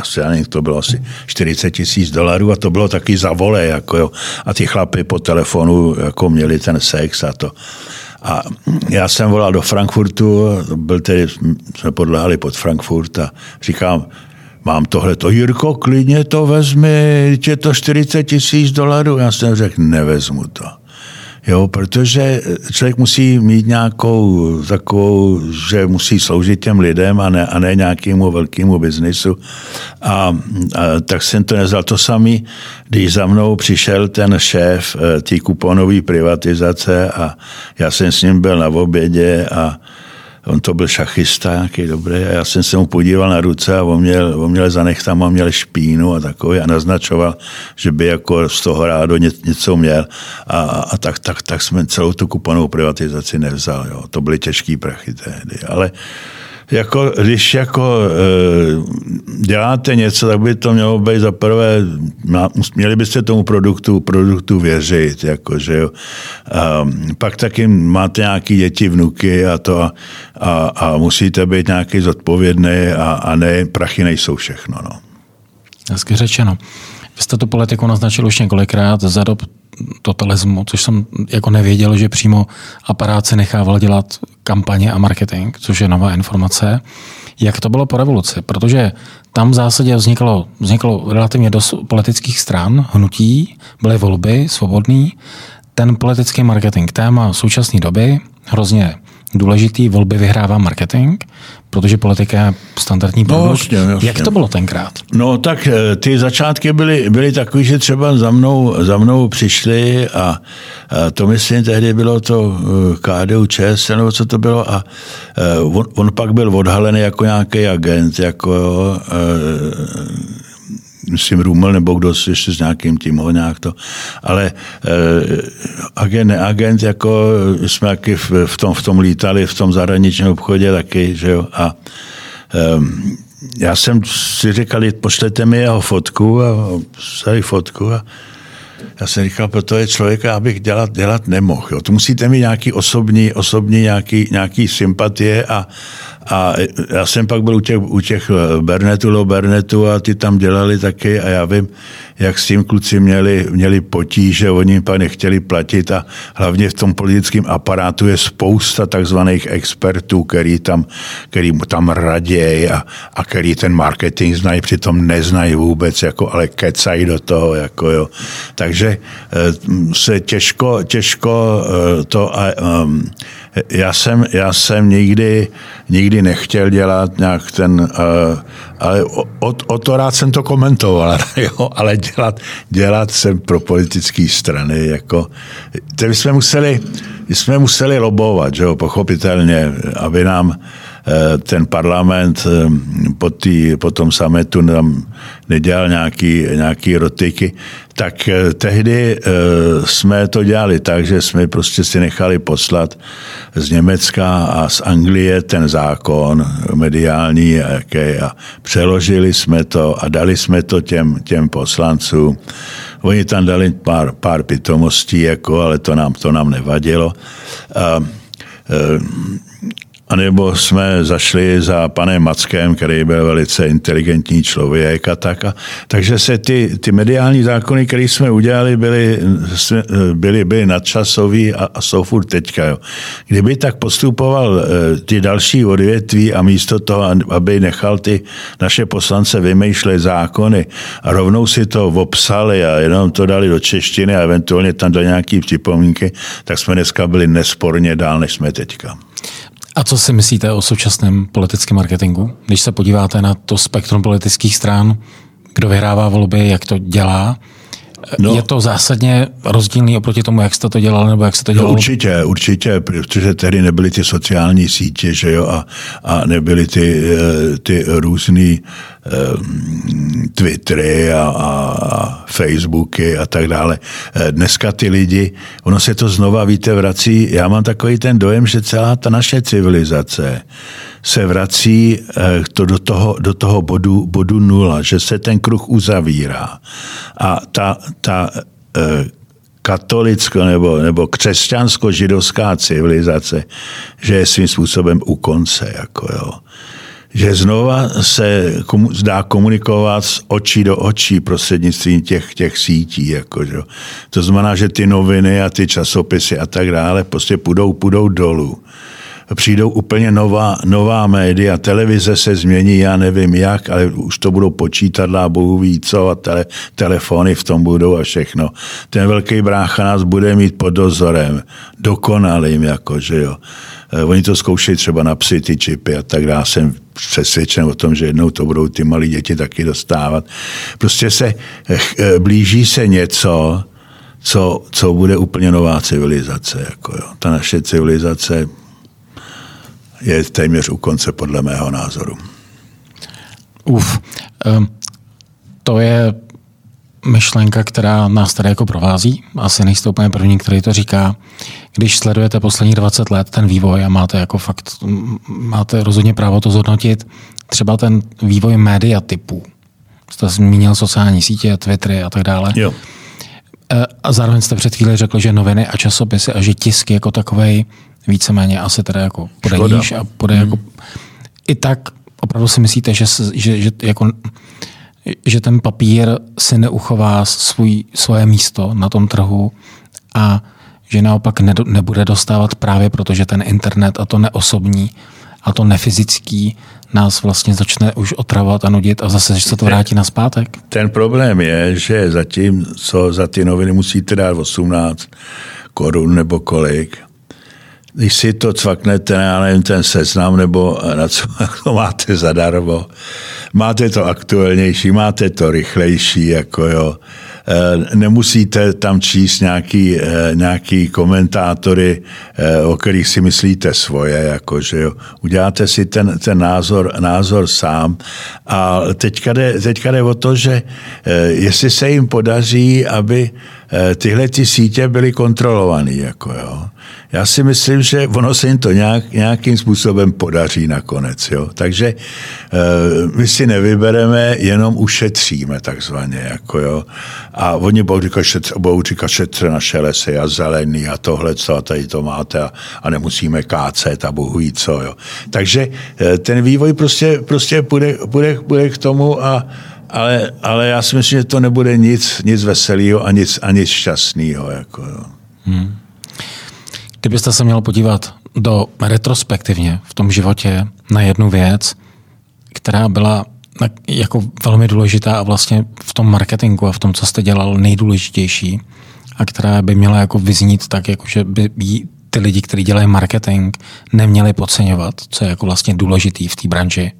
Speaker 2: asi, já nevím, to bylo asi 40 tisíc dolarů a to bylo taky za vole, jako jo. A ty chlapy po telefonu jako měli ten sex a to. A já jsem volal do Frankfurtu, byl tedy, jsme podlehali pod Frankfurt a říkám, mám tohle to, Jirko, klidně to vezmi, je to 40 tisíc dolarů. Já jsem řekl, nevezmu to. Jo, protože člověk musí mít nějakou takovou, že musí sloužit těm lidem a ne, a ne nějakému velkému biznisu. A, a tak jsem to nezal. To samý, když za mnou přišel ten šéf eh, té kuponové privatizace a já jsem s ním byl na obědě a on to byl šachista nějaký dobrý a já jsem se mu podíval na ruce a on měl, on měl zanechtama, měl špínu a takový a naznačoval, že by jako z toho rádo něco měl a, a tak, tak, tak jsme celou tu kuponovou privatizaci nevzal. Jo. To byly těžký prachy tehdy, ale jako, když jako e, děláte něco, tak by to mělo být za prvé, měli byste tomu produktu, produktu věřit, jako, že jo. A, pak taky máte nějaké děti, vnuky a to a, a musíte být nějaký zodpovědný a, a ne, prachy nejsou všechno, no.
Speaker 1: Hezky řečeno. Vy jste tu politiku naznačil už několikrát za dob totalismu, což jsem jako nevěděl, že přímo aparát se nechával dělat kampaně a marketing, což je nová informace. Jak to bylo po revoluci? Protože tam v zásadě vzniklo, vzniklo relativně dost politických stran, hnutí, byly volby, svobodný. Ten politický marketing, téma současné doby, hrozně důležitý, volby vyhrává marketing, protože politika je standardní produkt. No, jasně, jasně. Jak to bylo tenkrát?
Speaker 2: No tak eh, ty začátky byly, byly takové, že třeba za mnou, za mnou přišli a, a to myslím tehdy bylo to eh, KDU ČS, nebo co to bylo a eh, on, on pak byl odhalený jako nějaký agent, jako myslím Rumel nebo kdo ještě s nějakým tím nějak to, ale eh, agent, neagent, jako jsme taky v, v, tom, v tom lítali, v tom zahraničním obchodě taky, že jo, a eh, já jsem si říkal, pošlete mi jeho fotku a psali fotku a já jsem říkal, proto je člověka, abych dělat, dělat nemohl. Jo. To musíte mít nějaký osobní, osobní nějaký, nějaký sympatie a, a já jsem pak byl u těch, u těch Bernetu, Lo Bernetu a ty tam dělali taky a já vím, jak s tím kluci měli, měli potíže, oni pak nechtěli platit a hlavně v tom politickém aparátu je spousta takzvaných expertů, který tam, který mu tam raději a, a který ten marketing znají, přitom neznají vůbec, jako, ale kecají do toho. Jako, jo. Takže eh, se těžko, těžko eh, to a, um, já jsem, já jsem nikdy, nikdy nechtěl dělat nějak ten, uh, ale o, o, to rád jsem to komentoval, jo, ale dělat, dělat jsem pro politické strany, jako, to jsme museli, jsme museli lobovat, že jo, pochopitelně, aby nám Eh, ten parlament eh, po, tý, po tom sametu nám nedělal nějaký, nějaký rotyky, tak eh, tehdy jsme to dělali tak, že jsme prostě si nechali poslat z Německa a z Anglie ten zákon mediální a přeložili jsme to a dali jsme to těm, těm poslancům. Oni tam dali pár, pár pitomostí, jako, ale to nám, to nám nevadilo. A, a nebo jsme zašli za panem Mackem, který byl velice inteligentní člověk a tak. A, takže se ty, ty mediální zákony, které jsme udělali, byly, byly, byly nadčasový a, a jsou furt teďka. Jo. Kdyby tak postupoval eh, ty další odvětví a místo toho, aby nechal ty naše poslance vymýšlet zákony a rovnou si to obsali a jenom to dali do češtiny a eventuálně tam do nějaký připomínky, tak jsme dneska byli nesporně dál, než jsme teďka.
Speaker 1: A co si myslíte o současném politickém marketingu? Když se podíváte na to spektrum politických stran, kdo vyhrává volby, jak to dělá, No. Je to zásadně rozdílný oproti tomu, jak jste to dělal, nebo jak se to dělalo?
Speaker 2: No určitě, určitě, protože tehdy nebyly ty sociální sítě, že jo, a, a nebyly ty, eh, ty různý um, Twittery a, a Facebooky a tak dále. Eh, dneska ty lidi, ono se to znova, víte, vrací, já mám takový ten dojem, že celá ta naše civilizace se vrací to do toho, do toho bodu, bodu nula, že se ten kruh uzavírá. A ta, ta katolicko nebo, nebo křesťansko-židovská civilizace, že je svým způsobem u konce. Jako jo. Že znova se komu, zdá komunikovat z očí do očí prostřednictvím těch, těch sítí. Jako, že. To znamená, že ty noviny a ty časopisy a tak dále prostě půjdou, půjdou dolů přijdou úplně nová, nová média, televize se změní, já nevím jak, ale už to budou počítadla, bohu ví co, a tele, telefony v tom budou a všechno. Ten velký brácha nás bude mít pod dozorem, dokonalým, jako, že jo. Eh, oni to zkoušejí třeba na psy, ty čipy a tak dále. Jsem přesvědčen o tom, že jednou to budou ty malí děti taky dostávat. Prostě se eh, blíží se něco, co, co bude úplně nová civilizace. Jako jo. Ta naše civilizace je téměř u konce, podle mého názoru.
Speaker 1: Uf, um, to je myšlenka, která nás tady jako provází. Asi nejste úplně první, který to říká. Když sledujete poslední 20 let ten vývoj a máte jako fakt, máte rozhodně právo to zhodnotit, třeba ten vývoj média typů. Jste zmínil sociální sítě, Twittery a tak dále.
Speaker 2: Jo.
Speaker 1: E, a zároveň jste před chvíli řekl, že noviny a časopisy a že tisky jako takovej víceméně asi teda jako podeníš a pode hmm. jako... I tak opravdu si myslíte, že, že, že jako že ten papír si neuchová svůj, svoje místo na tom trhu a že naopak ne, nebude dostávat právě proto, že ten internet a to neosobní a to nefyzický nás vlastně začne už otravovat a nudit a zase, že se to vrátí na zpátek?
Speaker 2: Ten problém je, že zatím, co za ty noviny musíte dát 18 korun nebo kolik, když si to cvaknete, já nevím, ten seznam, nebo na co to máte zadarmo, máte to aktuálnější, máte to rychlejší, jako jo. Eh, nemusíte tam číst nějaký, eh, nějaký komentátory, eh, o kterých si myslíte svoje, jako, že jo. Uděláte si ten, ten názor, názor sám a teďka jde, teďka jde o to, že jestli se jim podaří, aby tyhle ty sítě byly kontrolované, jako jo já si myslím, že ono se jim to nějak, nějakým způsobem podaří nakonec. Jo? Takže e, my si nevybereme, jenom ušetříme takzvaně. Jako jo? A oni budou říkat, šetře, budou říkat, šetře naše lesy a zelený a tohle, co a tady to máte a, a nemusíme kácet a bohu jí co. Jo? Takže e, ten vývoj prostě, prostě půjde, půjde, půjde k tomu a ale, ale já si myslím, že to nebude nic, nic veselého a nic, a nic šťastného. Jako, jo. Hmm.
Speaker 1: Kdybyste se měl podívat do retrospektivně v tom životě na jednu věc, která byla jako velmi důležitá a vlastně v tom marketingu a v tom, co jste dělal, nejdůležitější a která by měla jako vyznít tak, jako že by ty lidi, kteří dělají marketing, neměli podceňovat, co je jako vlastně důležitý v té branži.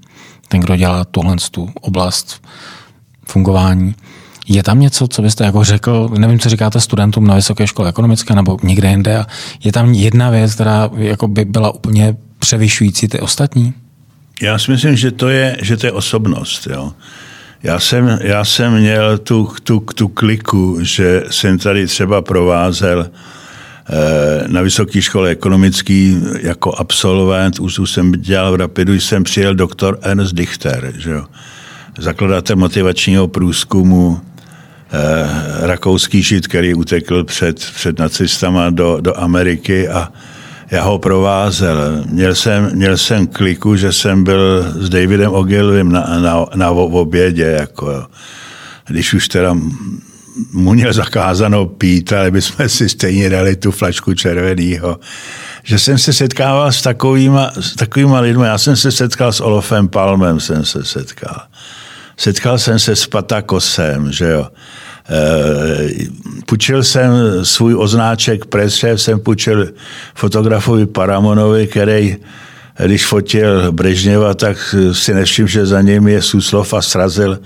Speaker 1: Ten, kdo dělá tuhle tu oblast fungování. Je tam něco, co byste jako řekl, nevím, co říkáte studentům na vysoké škole ekonomické nebo někde jinde, a je tam jedna věc, která jako by byla úplně převyšující ty ostatní?
Speaker 2: Já si myslím, že to je, že to je osobnost. Jo. Já jsem, já jsem měl tu, tu, tu kliku, že jsem tady třeba provázel eh, na vysoké škole ekonomický jako absolvent, už jsem dělal v Rapidu, jsem přijel doktor Ernst Dichter, že jo, zakladatel motivačního průzkumu Eh, rakouský žid, který utekl před, před nacistama do, do Ameriky a já ho provázel. Měl jsem, měl jsem kliku, že jsem byl s Davidem Ogilvym na, na, na obědě, jako, když už teda mu měl zakázáno pít, ale bychom si stejně dali tu flačku červeného. Že jsem se setkával s takovýma, s takovýma lidmi. Já jsem se setkal s Olofem Palmem, jsem se setkal. Setkal jsem se s Patakosem, že jo. Eh, půjčil jsem svůj oznáček presšéf, jsem půjčil fotografovi Paramonovi, který když fotil Brežněva, tak si nevšiml, že za ním je Suslov a srazil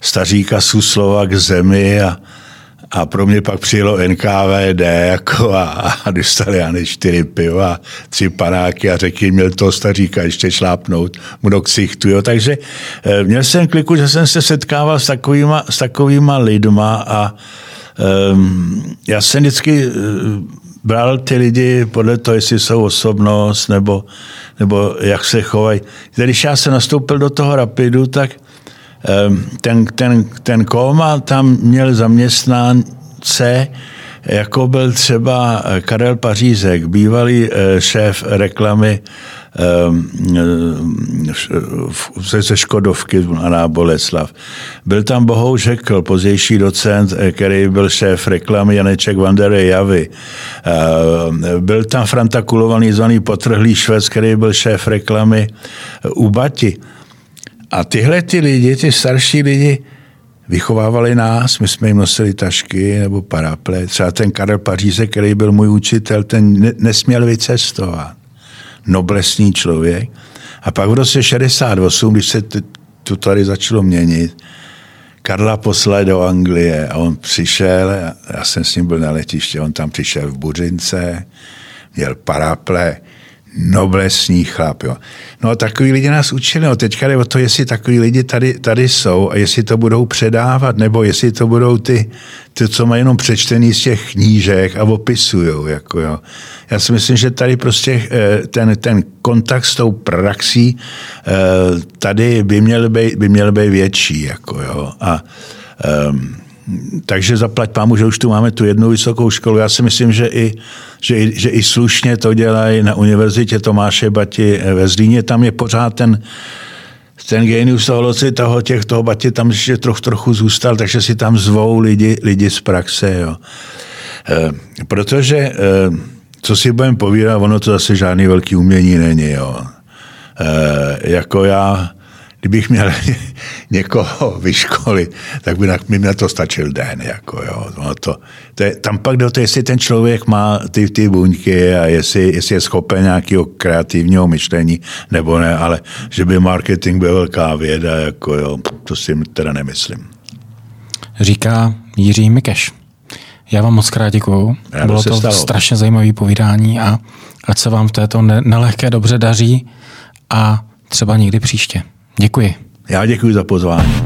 Speaker 2: staříka Suslova k zemi a a pro mě pak přijelo NKVD jako a, a dostali já čtyři piva, tři panáky a řekl měl toho staříka ještě šlápnout mu do ksichtu. Jo. Takže e, měl jsem kliku, že jsem se setkával s takovýma, s takovýma lidma a e, já jsem vždycky e, bral ty lidi podle toho, jestli jsou osobnost nebo, nebo jak se chovají. Když já jsem nastoupil do toho Rapidu, tak ten, ten, ten Koma tam měl zaměstnance, jako byl třeba Karel Pařízek, bývalý eh, šéf reklamy ze, ze Škodovky na Boleslav. Byl tam Bohou Řekl, pozdější docent, který byl šéf reklamy Janeček Vandere Javy. Byl tam Franta Kulovaný, zvaný potrhlý švec, který byl šéf reklamy u Bati. A tyhle ty lidi, ty starší lidi, vychovávali nás, my jsme jim nosili tašky nebo paraple. Třeba ten Karel Paříze, který byl můj učitel, ten nesměl vycestovat. Noblesný člověk. A pak v roce 68, když se to tady začalo měnit, Karla poslali do Anglie a on přišel, já jsem s ním byl na letiště, on tam přišel v Buřince, měl paraple, noblesní chlap. Jo. No a takový lidi nás učili. No teďka jde o to, jestli takový lidi tady, tady jsou a jestli to budou předávat, nebo jestli to budou ty, ty co mají jenom přečtený z těch knížek a opisují. Jako jo. Já si myslím, že tady prostě eh, ten, ten kontakt s tou praxí eh, tady by měl být, by měl být větší. Jako jo. A um, takže zaplať pámu, že už tu máme tu jednu vysokou školu. Já si myslím, že i, že, i, že i slušně to dělají na univerzitě Tomáše Bati ve Zlíně. Tam je pořád ten, ten genius toho loci, toho, těch, toho Bati tam ještě troch, trochu zůstal, takže si tam zvou lidi, lidi z praxe. Jo. E, protože, e, co si budeme povídat, ono to zase žádný velký umění není. Jo. E, jako já kdybych měl někoho vyškolit, tak by na, mi na to stačil den. Jako, jo. No to, to je, tam pak do to, jestli ten člověk má ty, ty buňky a jestli, jestli je schopen nějakého kreativního myšlení nebo ne, ale že by marketing byl velká věda, jako, jo, to si teda nemyslím.
Speaker 1: Říká Jiří Mikeš. Já vám moc krát děkuju. Bylo to stalo. strašně zajímavé povídání a ať se vám v této nelehké dobře daří a třeba někdy příště. Děkuji.
Speaker 2: Já děkuji za pozvání.